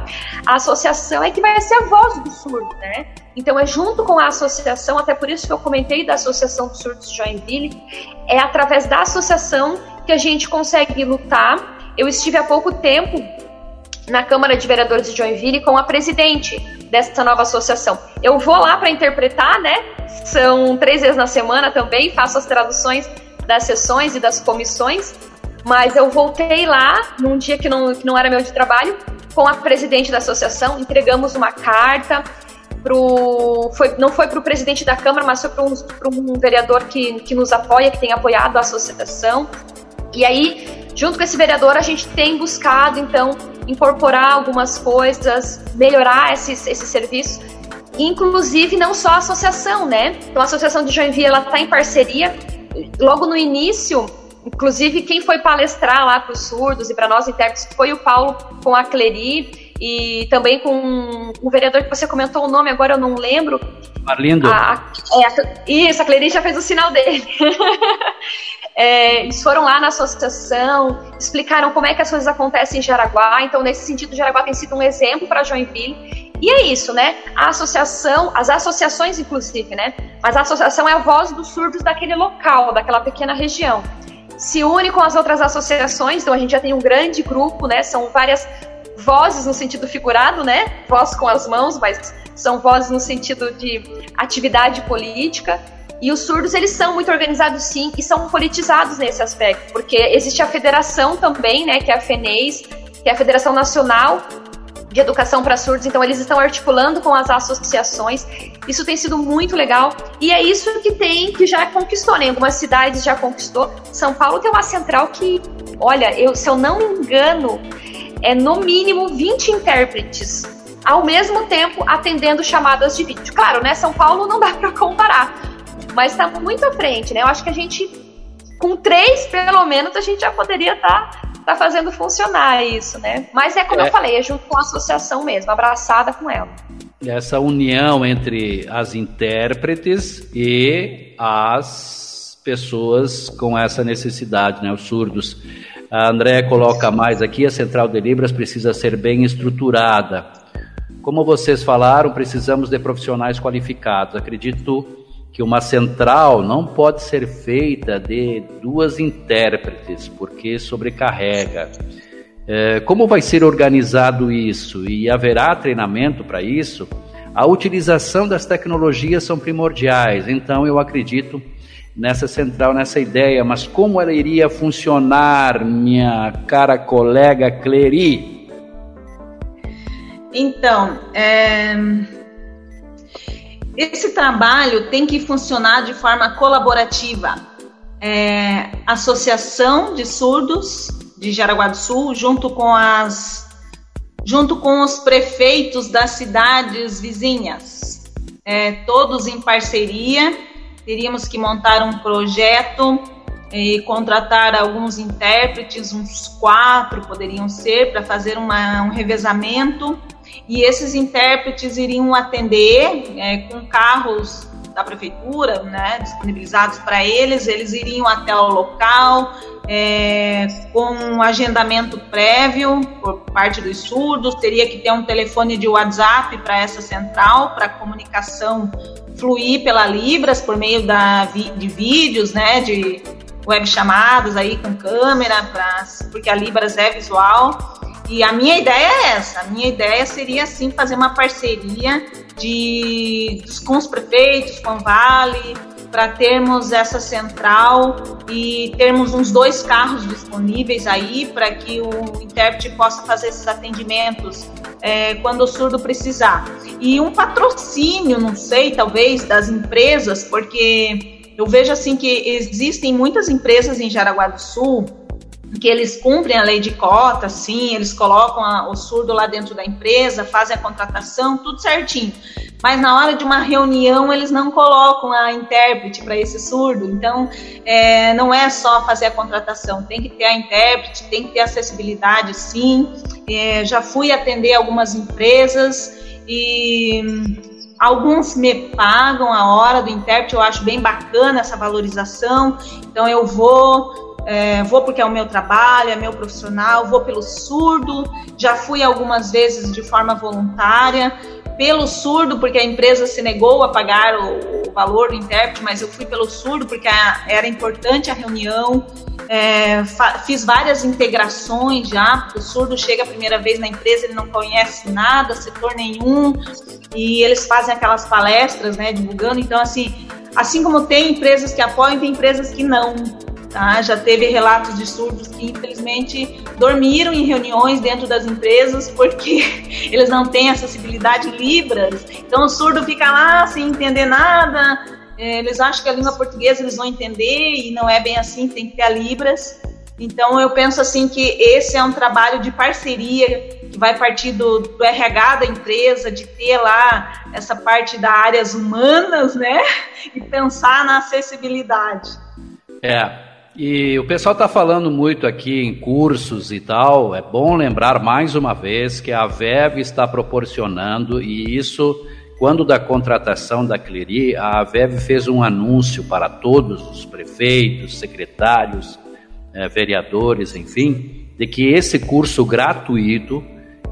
a associação é que vai ser a voz do surdo, né? Então é junto com a associação, até por isso que eu comentei da Associação dos Surdos de Joinville, é através da associação que a gente consegue lutar. Eu estive há pouco tempo na Câmara de Vereadores de Joinville com a presidente dessa nova associação. Eu vou lá para interpretar, né? São três vezes na semana também, faço as traduções das sessões e das comissões, mas eu voltei lá num dia que não, que não era meu de trabalho com a presidente da associação, entregamos uma carta, pro, foi, não foi para o presidente da Câmara, mas foi para um, um vereador que, que nos apoia, que tem apoiado a associação. E aí, junto com esse vereador, a gente tem buscado, então, incorporar algumas coisas, melhorar esses, esse serviço. Inclusive, não só a associação, né? Então, a Associação de Joinville, ela está em parceria. Logo no início, inclusive, quem foi palestrar lá para os surdos e para nós intérpretes foi o Paulo com a Cleri e também com o vereador que você comentou o nome, agora eu não lembro. Marlindo. A, é, a, isso, a Cleri já fez o sinal dele. É, eles foram lá na associação, explicaram como é que as coisas acontecem em Jaraguá. Então, nesse sentido, Jaraguá tem sido um exemplo para Joinville. E é isso, né? A associação, as associações, inclusive, né? Mas a associação é a voz dos surdos daquele local, daquela pequena região. Se une com as outras associações, então a gente já tem um grande grupo, né? São várias vozes no sentido figurado, né? Voz com as mãos, mas são vozes no sentido de atividade política. E os surdos, eles são muito organizados sim e são politizados nesse aspecto, porque existe a federação também, né, que é a FENES, que é a Federação Nacional de educação para surdos, então eles estão articulando com as associações. Isso tem sido muito legal e é isso que tem que já conquistou, né? Algumas cidades já conquistou. São Paulo tem uma central que, olha, eu, se eu não me engano, é no mínimo 20 intérpretes ao mesmo tempo atendendo chamadas de vídeo. Claro, né? São Paulo não dá para comparar, mas está muito à frente, né? Eu acho que a gente, com três pelo menos, a gente já poderia estar tá tá fazendo funcionar isso, né? Mas é como é. eu falei, é junto com a associação mesmo, abraçada com ela. Essa união entre as intérpretes e as pessoas com essa necessidade, né, os surdos. A André coloca mais aqui, a Central de Libras precisa ser bem estruturada. Como vocês falaram, precisamos de profissionais qualificados. Acredito que uma central não pode ser feita de duas intérpretes, porque sobrecarrega. É, como vai ser organizado isso e haverá treinamento para isso? A utilização das tecnologias são primordiais, então eu acredito nessa central, nessa ideia, mas como ela iria funcionar, minha cara colega Cleri? Então, é esse trabalho tem que funcionar de forma colaborativa. É, Associação de Surdos de Jaraguá do Sul, junto com as junto com os prefeitos das cidades vizinhas, é, todos em parceria. Teríamos que montar um projeto e contratar alguns intérpretes, uns quatro poderiam ser, para fazer uma, um revezamento e esses intérpretes iriam atender é, com carros da prefeitura, né, disponibilizados para eles, eles iriam até o local é, com um agendamento prévio por parte dos surdos, teria que ter um telefone de WhatsApp para essa central, para comunicação fluir pela Libras por meio da, de vídeos, né, de web chamadas aí com câmera, pra, porque a Libras é visual. E a minha ideia é essa. A minha ideia seria, assim, fazer uma parceria de, com os prefeitos, com o Vale, para termos essa central e termos uns dois carros disponíveis aí para que o intérprete possa fazer esses atendimentos é, quando o surdo precisar. E um patrocínio, não sei, talvez, das empresas, porque eu vejo assim que existem muitas empresas em Jaraguá do Sul que eles cumprem a lei de cota, sim, eles colocam a, o surdo lá dentro da empresa, fazem a contratação, tudo certinho. Mas na hora de uma reunião eles não colocam a intérprete para esse surdo. Então é, não é só fazer a contratação, tem que ter a intérprete, tem que ter acessibilidade, sim. É, já fui atender algumas empresas e Alguns me pagam a hora do intérprete, eu acho bem bacana essa valorização. Então eu vou, é, vou porque é o meu trabalho, é meu profissional, vou pelo surdo, já fui algumas vezes de forma voluntária, pelo surdo, porque a empresa se negou a pagar o, o valor do intérprete, mas eu fui pelo surdo porque a, era importante a reunião. É, fiz várias integrações já, porque o surdo chega a primeira vez na empresa, ele não conhece nada, setor nenhum, e eles fazem aquelas palestras, né, divulgando. Então, assim, assim como tem empresas que apoiam, tem empresas que não. Tá? Já teve relatos de surdos que, infelizmente, dormiram em reuniões dentro das empresas porque eles não têm acessibilidade Libras. Então, o surdo fica lá sem entender nada. É, eles acham que a língua portuguesa eles vão entender e não é bem assim, tem que ter a Libras. Então, eu penso assim que esse é um trabalho de parceria que vai partir do, do RH da empresa, de ter lá essa parte da áreas humanas, né? E pensar na acessibilidade. É, e o pessoal está falando muito aqui em cursos e tal. É bom lembrar mais uma vez que a VEV está proporcionando, e isso, quando da contratação da Cleri, a VEV fez um anúncio para todos os prefeitos, secretários, eh, vereadores, enfim, de que esse curso gratuito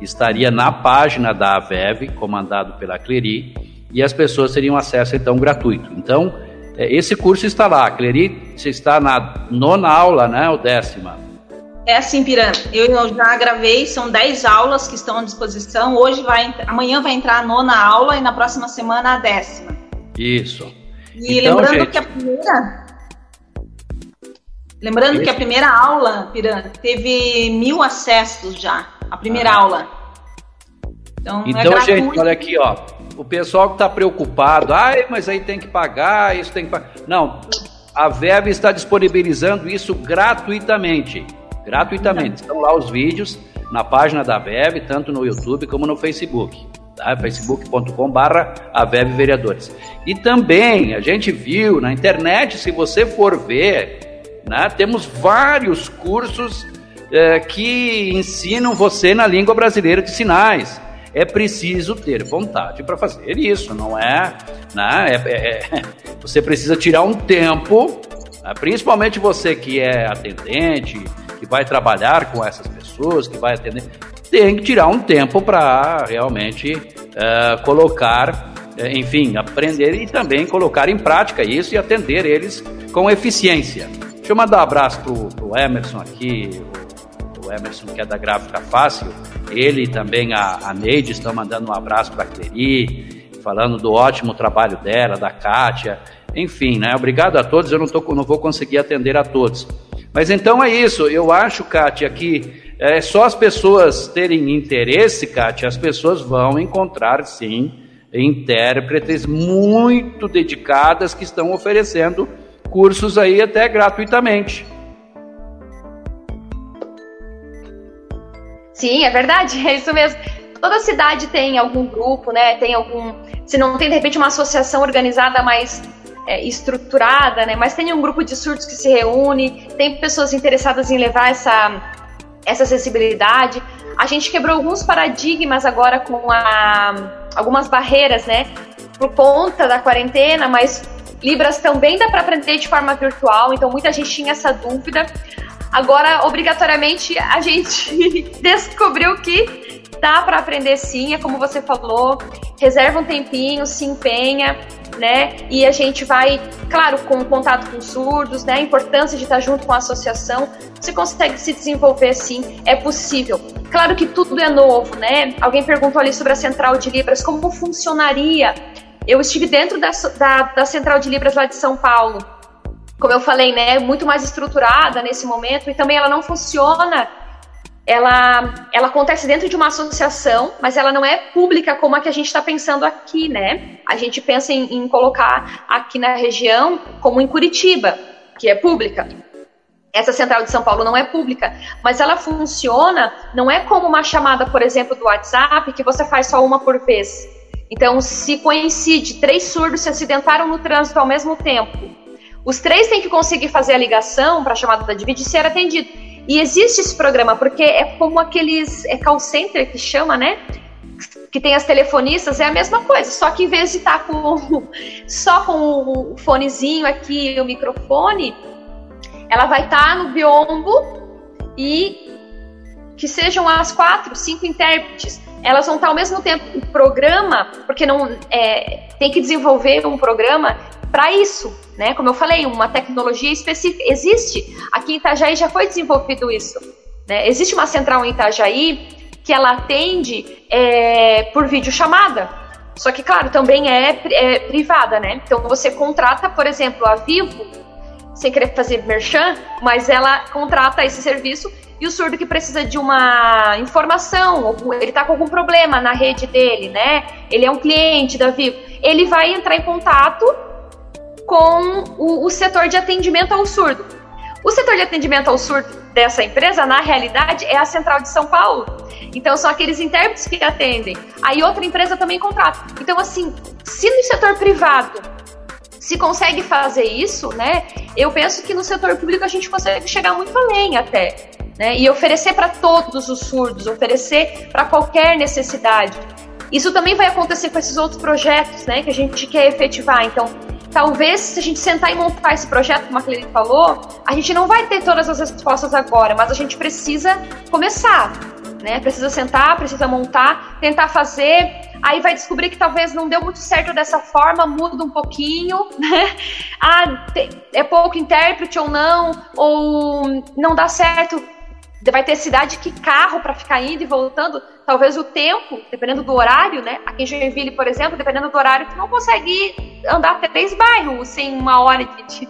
estaria na página da AVEV, comandado pela Cleri, e as pessoas teriam acesso então gratuito. Então, esse curso está lá. Cleri, você está na nona aula, né? Ou décima? É assim, Piran. Eu já gravei, são 10 aulas que estão à disposição. Hoje vai, amanhã vai entrar a nona aula e na próxima semana a décima. Isso. E então, lembrando gente... que a primeira. Lembrando que a primeira aula, Piran, teve mil acessos já. A primeira ah. aula. Então, é então é gente, olha aqui, ó. O pessoal que está preocupado, ai, mas aí tem que pagar, isso tem que pagar. Não, a VEB está disponibilizando isso gratuitamente. Gratuitamente. Estão lá os vídeos na página da VEB, tanto no YouTube como no Facebook. Tá? facebook.com barra a VEB Vereadores. E também a gente viu na internet, se você for ver, né, temos vários cursos é, que ensinam você na língua brasileira de sinais. É preciso ter vontade para fazer isso, não é? Né? É, é, é, você precisa tirar um tempo, né? principalmente você que é atendente, que vai trabalhar com essas pessoas, que vai atender, tem que tirar um tempo para realmente é, colocar, é, enfim, aprender e também colocar em prática isso e atender eles com eficiência. Deixa eu mandar um abraço para o Emerson aqui, o Emerson, que é da Gráfica Fácil, ele e também a, a Neide estão mandando um abraço para a Cleri, falando do ótimo trabalho dela, da Kátia, enfim, né? Obrigado a todos, eu não, tô, não vou conseguir atender a todos. Mas então é isso, eu acho, Kátia, que é só as pessoas terem interesse, Kátia, as pessoas vão encontrar sim intérpretes muito dedicadas que estão oferecendo cursos aí até gratuitamente. Sim, é verdade, é isso mesmo. Toda cidade tem algum grupo, né? Tem algum. Se não tem, de repente, uma associação organizada mais é, estruturada, né? Mas tem um grupo de surdos que se reúne, tem pessoas interessadas em levar essa, essa acessibilidade. A gente quebrou alguns paradigmas agora com a, algumas barreiras, né? Por conta da quarentena, mas Libras também dá para aprender de forma virtual, então muita gente tinha essa dúvida. Agora, obrigatoriamente, a gente descobriu que dá para aprender sim, é como você falou, reserva um tempinho, se empenha, né? E a gente vai, claro, com contato com surdos, né? A importância de estar junto com a associação, você consegue se desenvolver sim, é possível. Claro que tudo é novo, né? Alguém perguntou ali sobre a central de Libras, como funcionaria? Eu estive dentro da, da, da central de Libras lá de São Paulo como eu falei, né, muito mais estruturada nesse momento e também ela não funciona. Ela, ela acontece dentro de uma associação, mas ela não é pública como a que a gente está pensando aqui, né? A gente pensa em, em colocar aqui na região como em Curitiba, que é pública. Essa central de São Paulo não é pública, mas ela funciona, não é como uma chamada, por exemplo, do WhatsApp, que você faz só uma por vez. Então, se coincide, três surdos se acidentaram no trânsito ao mesmo tempo os três têm que conseguir fazer a ligação para a chamada da Divide e ser atendido. E existe esse programa, porque é como aqueles é call center que chama, né? Que tem as telefonistas, é a mesma coisa, só que em vez de estar tá com só com o fonezinho aqui, o microfone, ela vai estar tá no biombo e que sejam as quatro, cinco intérpretes, elas vão estar ao mesmo tempo o programa, porque não é, tem que desenvolver um programa para isso, né? Como eu falei, uma tecnologia específica existe. Aqui em Itajaí já foi desenvolvido isso. Né? Existe uma central em Itajaí que ela atende é, por videochamada. Só que, claro, também é, é, privada, né? Então você contrata, por exemplo, a Vivo, sem querer fazer merchan, mas ela contrata esse serviço e o surdo que precisa de uma informação, ele está com algum problema na rede dele, né? Ele é um cliente da Vivo, ele vai entrar em contato com o, o setor de atendimento ao surdo. O setor de atendimento ao surdo dessa empresa, na realidade, é a Central de São Paulo. Então, são aqueles intérpretes que atendem. Aí, outra empresa também contrata. Então, assim, se no setor privado se consegue fazer isso, né? Eu penso que no setor público a gente consegue chegar muito além até, né? E oferecer para todos os surdos, oferecer para qualquer necessidade. Isso também vai acontecer com esses outros projetos, né? Que a gente quer efetivar. Então, talvez se a gente sentar e montar esse projeto, como a Cleide falou, a gente não vai ter todas as respostas agora, mas a gente precisa começar, né? Precisa sentar, precisa montar, tentar fazer. Aí vai descobrir que talvez não deu muito certo dessa forma, muda um pouquinho, né? Ah, é pouco intérprete ou não, ou não dá certo vai ter cidade que carro para ficar indo e voltando, talvez o tempo, dependendo do horário, né? Aqui em Joinville, por exemplo, dependendo do horário, tu não consegue andar até três bairros sem uma hora de, de,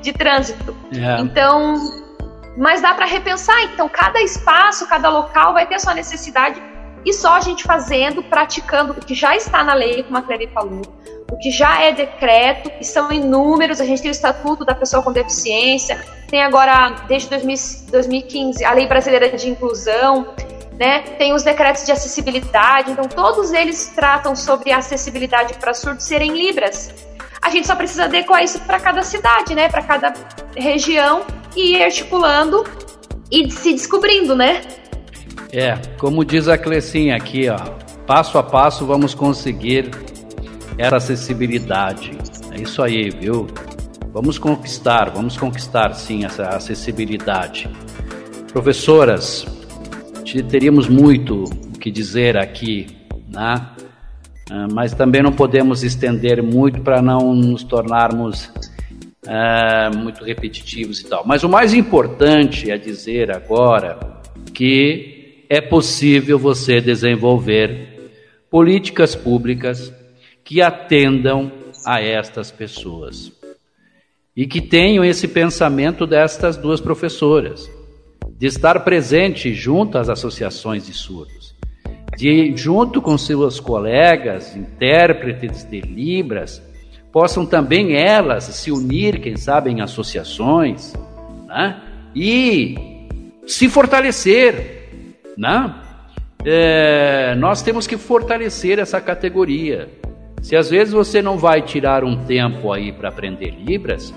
de trânsito. Yeah. É. Então, mas dá para repensar. Então, cada espaço, cada local vai ter sua necessidade E só a gente fazendo, praticando o que já está na lei, como a Clery falou, o que já é decreto, e são inúmeros, a gente tem o Estatuto da Pessoa com Deficiência, tem agora, desde 2015, a Lei Brasileira de Inclusão, né? Tem os decretos de acessibilidade, então todos eles tratam sobre acessibilidade para surdos serem libras. A gente só precisa adequar isso para cada cidade, né? Para cada região e ir articulando e se descobrindo, né? É, como diz a Clecinha aqui, ó, passo a passo vamos conseguir essa acessibilidade. É isso aí, viu? Vamos conquistar, vamos conquistar sim essa acessibilidade. Professoras, teríamos muito o que dizer aqui, né? Ah, mas também não podemos estender muito para não nos tornarmos uh, muito repetitivos e tal. Mas o mais importante é dizer agora que é possível você desenvolver políticas públicas que atendam a estas pessoas e que tenham esse pensamento destas duas professoras de estar presente junto às associações de surdos, de junto com seus colegas, intérpretes de Libras, possam também elas se unir, quem sabe, em associações, né? e se fortalecer. Né? É, nós temos que fortalecer essa categoria. Se às vezes você não vai tirar um tempo aí para aprender Libras,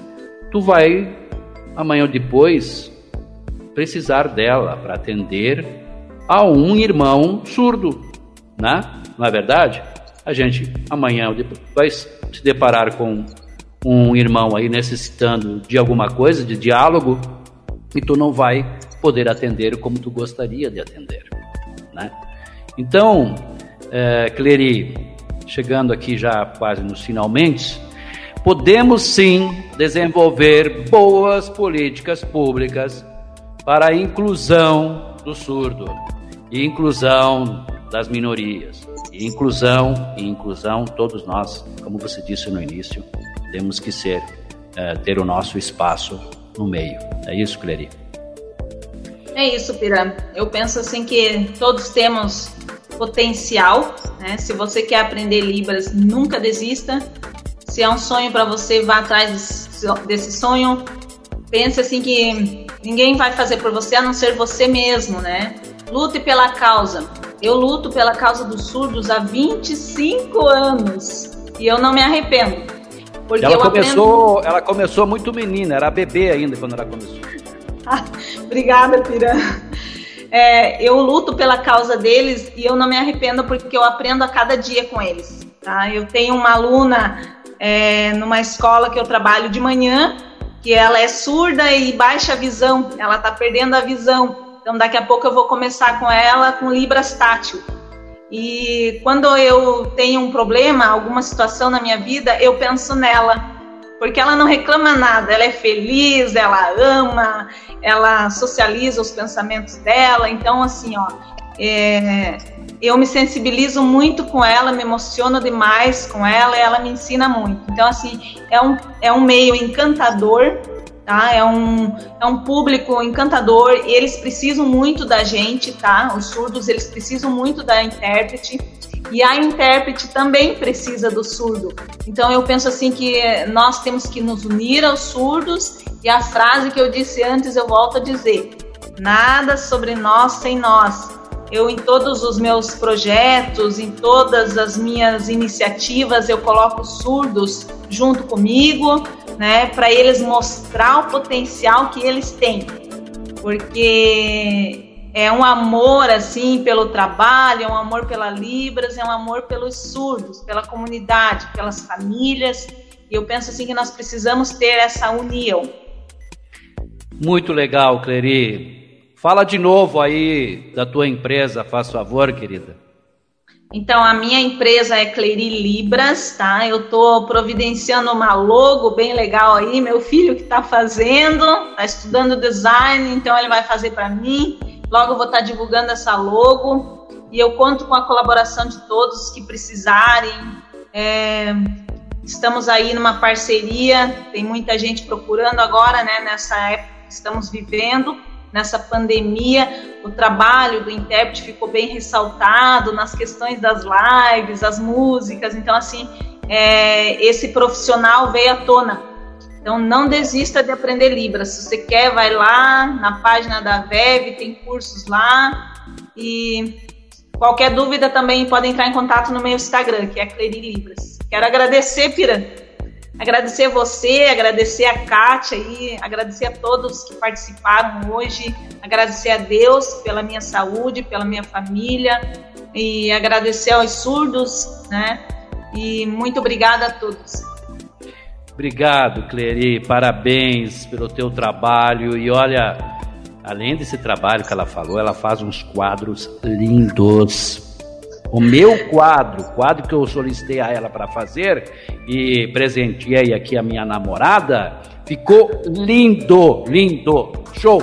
tu vai amanhã ou depois precisar dela para atender a um irmão surdo, né? Não é verdade? A gente amanhã vai se deparar com um irmão aí necessitando de alguma coisa, de diálogo, e tu não vai poder atender como tu gostaria de atender, né? Então, é, chegando aqui já quase nos finalmente, podemos sim desenvolver boas políticas públicas para a inclusão do surdo e inclusão das minorias. E inclusão e inclusão, todos nós, como você disse no início, temos que ser, é, ter o nosso espaço no meio. É isso, Cleri? É isso, Pira. Eu penso assim que todos temos potencial, né? Se você quer aprender Libras, nunca desista. Se é um sonho para você, vá atrás desse sonho. Pense assim que Ninguém vai fazer por você a não ser você mesmo, né? Lute pela causa. Eu luto pela causa dos surdos há 25 anos e eu não me arrependo. Porque ela começou, aprendo... ela começou muito menina, era bebê ainda quando ela começou. Obrigada, Pira. É, eu luto pela causa deles e eu não me arrependo porque eu aprendo a cada dia com eles. Tá? Eu tenho uma aluna é, numa escola que eu trabalho de manhã que ela é surda e baixa visão, ela está perdendo a visão. Então daqui a pouco eu vou começar com ela com libras tátil. E quando eu tenho um problema, alguma situação na minha vida, eu penso nela, porque ela não reclama nada, ela é feliz, ela ama, ela socializa os pensamentos dela. Então assim, ó, é, eu me sensibilizo muito com ela, me emociono demais com ela e ela me ensina muito. Então, assim, é um, é um meio encantador, tá? É um, é um público encantador eles precisam muito da gente, tá? Os surdos, eles precisam muito da intérprete e a intérprete também precisa do surdo. Então, eu penso assim que nós temos que nos unir aos surdos e a frase que eu disse antes eu volto a dizer: nada sobre nós sem nós eu, em todos os meus projetos, em todas as minhas iniciativas, eu coloco surdos junto comigo, né, para eles mostrar o potencial que eles têm. Porque é um amor assim pelo trabalho, é um amor pela Libras, é um amor pelos surdos, pela comunidade, pelas famílias. E eu penso assim que nós precisamos ter essa união. Muito legal, Cleri. Fala de novo aí da tua empresa, faz favor, querida. Então, a minha empresa é Cleri Libras, tá? Eu tô providenciando uma logo bem legal aí, meu filho que tá fazendo, tá estudando design, então ele vai fazer para mim. Logo vou estar tá divulgando essa logo e eu conto com a colaboração de todos que precisarem. É, estamos aí numa parceria, tem muita gente procurando agora, né, nessa época que estamos vivendo nessa pandemia, o trabalho do intérprete ficou bem ressaltado nas questões das lives, as músicas. Então, assim, é, esse profissional veio à tona. Então, não desista de aprender Libras. Se você quer, vai lá na página da VEV, tem cursos lá. E qualquer dúvida também pode entrar em contato no meu Instagram, que é Cleri Libras. Quero agradecer, Piran Agradecer você, agradecer a Kátia e agradecer a todos que participaram hoje, agradecer a Deus pela minha saúde, pela minha família e agradecer aos surdos, né? E muito obrigada a todos. Obrigado, Cleri, parabéns pelo teu trabalho e olha, além desse trabalho que ela falou, ela faz uns quadros lindos o meu quadro, quadro que eu solicitei a ela para fazer e presenteei aqui a minha namorada, ficou lindo, lindo. Show,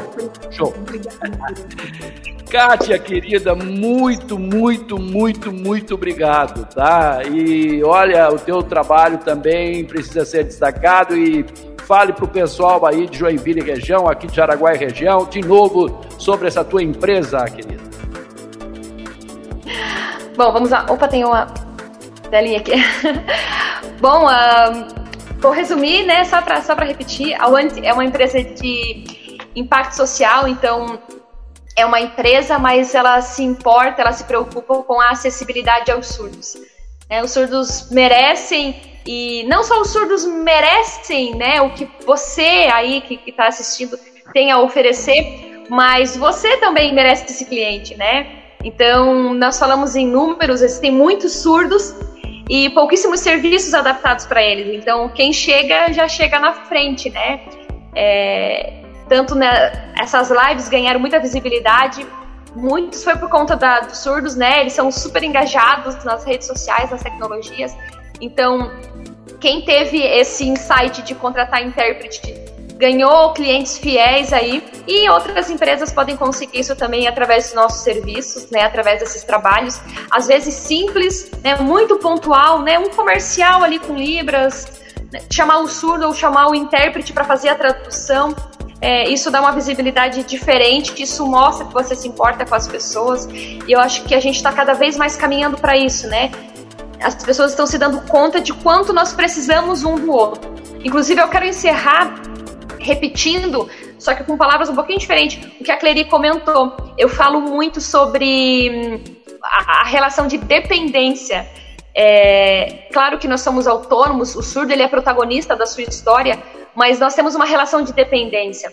show. Kátia, querida, muito, muito, muito, muito obrigado, tá? E olha, o teu trabalho também precisa ser destacado e fale para o pessoal aí de Joinville região, aqui de Jaraguá região, de novo sobre essa tua empresa, querida. Bom, vamos lá. Opa, tem uma telinha aqui. Bom, uh, vou resumir, né? Só para só repetir. A Want é uma empresa de impacto social, então é uma empresa, mas ela se importa, ela se preocupa com a acessibilidade aos surdos. É, os surdos merecem e não só os surdos merecem, né, o que você aí que está assistindo tem a oferecer, mas você também merece esse cliente, né? Então, nós falamos em números, existem muitos surdos e pouquíssimos serviços adaptados para eles. Então, quem chega já chega na frente, né? É, tanto né, essas lives ganharam muita visibilidade. Muitos foi por conta da, dos surdos, né? Eles são super engajados nas redes sociais, nas tecnologias. Então, quem teve esse insight de contratar intérprete ganhou clientes fiéis aí e outras empresas podem conseguir isso também através dos nossos serviços, né, através desses trabalhos, às vezes simples, né, muito pontual, né, um comercial ali com libras, né, chamar o surdo ou chamar o intérprete para fazer a tradução, é, isso dá uma visibilidade diferente, isso mostra que você se importa com as pessoas e eu acho que a gente está cada vez mais caminhando para isso, né? As pessoas estão se dando conta de quanto nós precisamos um do outro. Inclusive, eu quero encerrar repetindo, só que com palavras um pouquinho diferentes, o que a Clery comentou. Eu falo muito sobre hum, a, a relação de dependência. É, claro que nós somos autônomos, o surdo ele é protagonista da sua história, mas nós temos uma relação de dependência.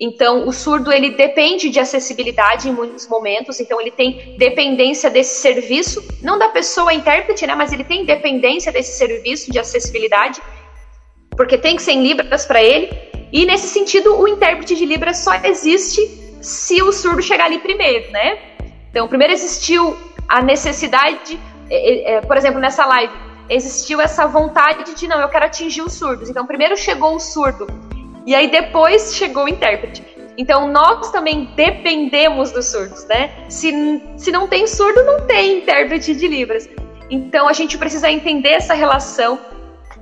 Então, o surdo ele depende de acessibilidade em muitos momentos, então ele tem dependência desse serviço, não da pessoa intérprete, né, mas ele tem dependência desse serviço de acessibilidade, porque tem que ser em libras para ele. E nesse sentido, o intérprete de Libras só existe se o surdo chegar ali primeiro, né? Então, primeiro existiu a necessidade, é, é, por exemplo, nessa live, existiu essa vontade de não, eu quero atingir os surdos. Então, primeiro chegou o surdo e aí depois chegou o intérprete. Então, nós também dependemos dos surdos, né? Se, se não tem surdo, não tem intérprete de Libras. Então, a gente precisa entender essa relação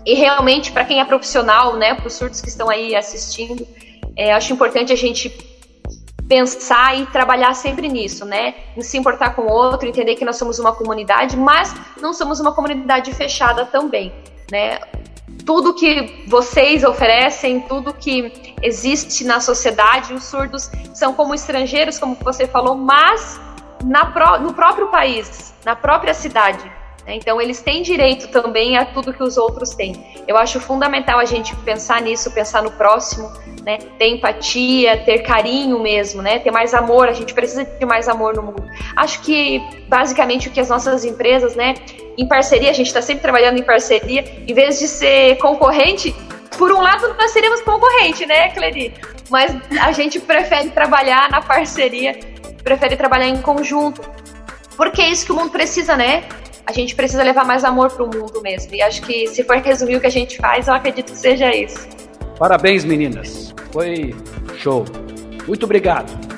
e realmente, para quem é profissional, né, para os surdos que estão aí assistindo, é, acho importante a gente pensar e trabalhar sempre nisso, né? Em se importar com o outro, entender que nós somos uma comunidade, mas não somos uma comunidade fechada também, né? Tudo que vocês oferecem, tudo que existe na sociedade, os surdos são como estrangeiros, como você falou, mas na, no próprio país, na própria cidade. Né? Então, eles têm direito também a tudo que os outros têm. Eu acho fundamental a gente pensar nisso, pensar no próximo, né? ter empatia, ter carinho mesmo, né? ter mais amor. A gente precisa de mais amor no mundo. Acho que, basicamente, o que as nossas empresas, né, em parceria, a gente está sempre trabalhando em parceria, em vez de ser concorrente, por um lado, nós seríamos concorrente, né, Cledi? Mas a gente prefere trabalhar na parceria, prefere trabalhar em conjunto. Porque é isso que o mundo precisa, né? A gente precisa levar mais amor para o mundo mesmo. E acho que se for resumir o que a gente faz, eu acredito que seja isso. Parabéns, meninas. Foi show. Muito obrigado.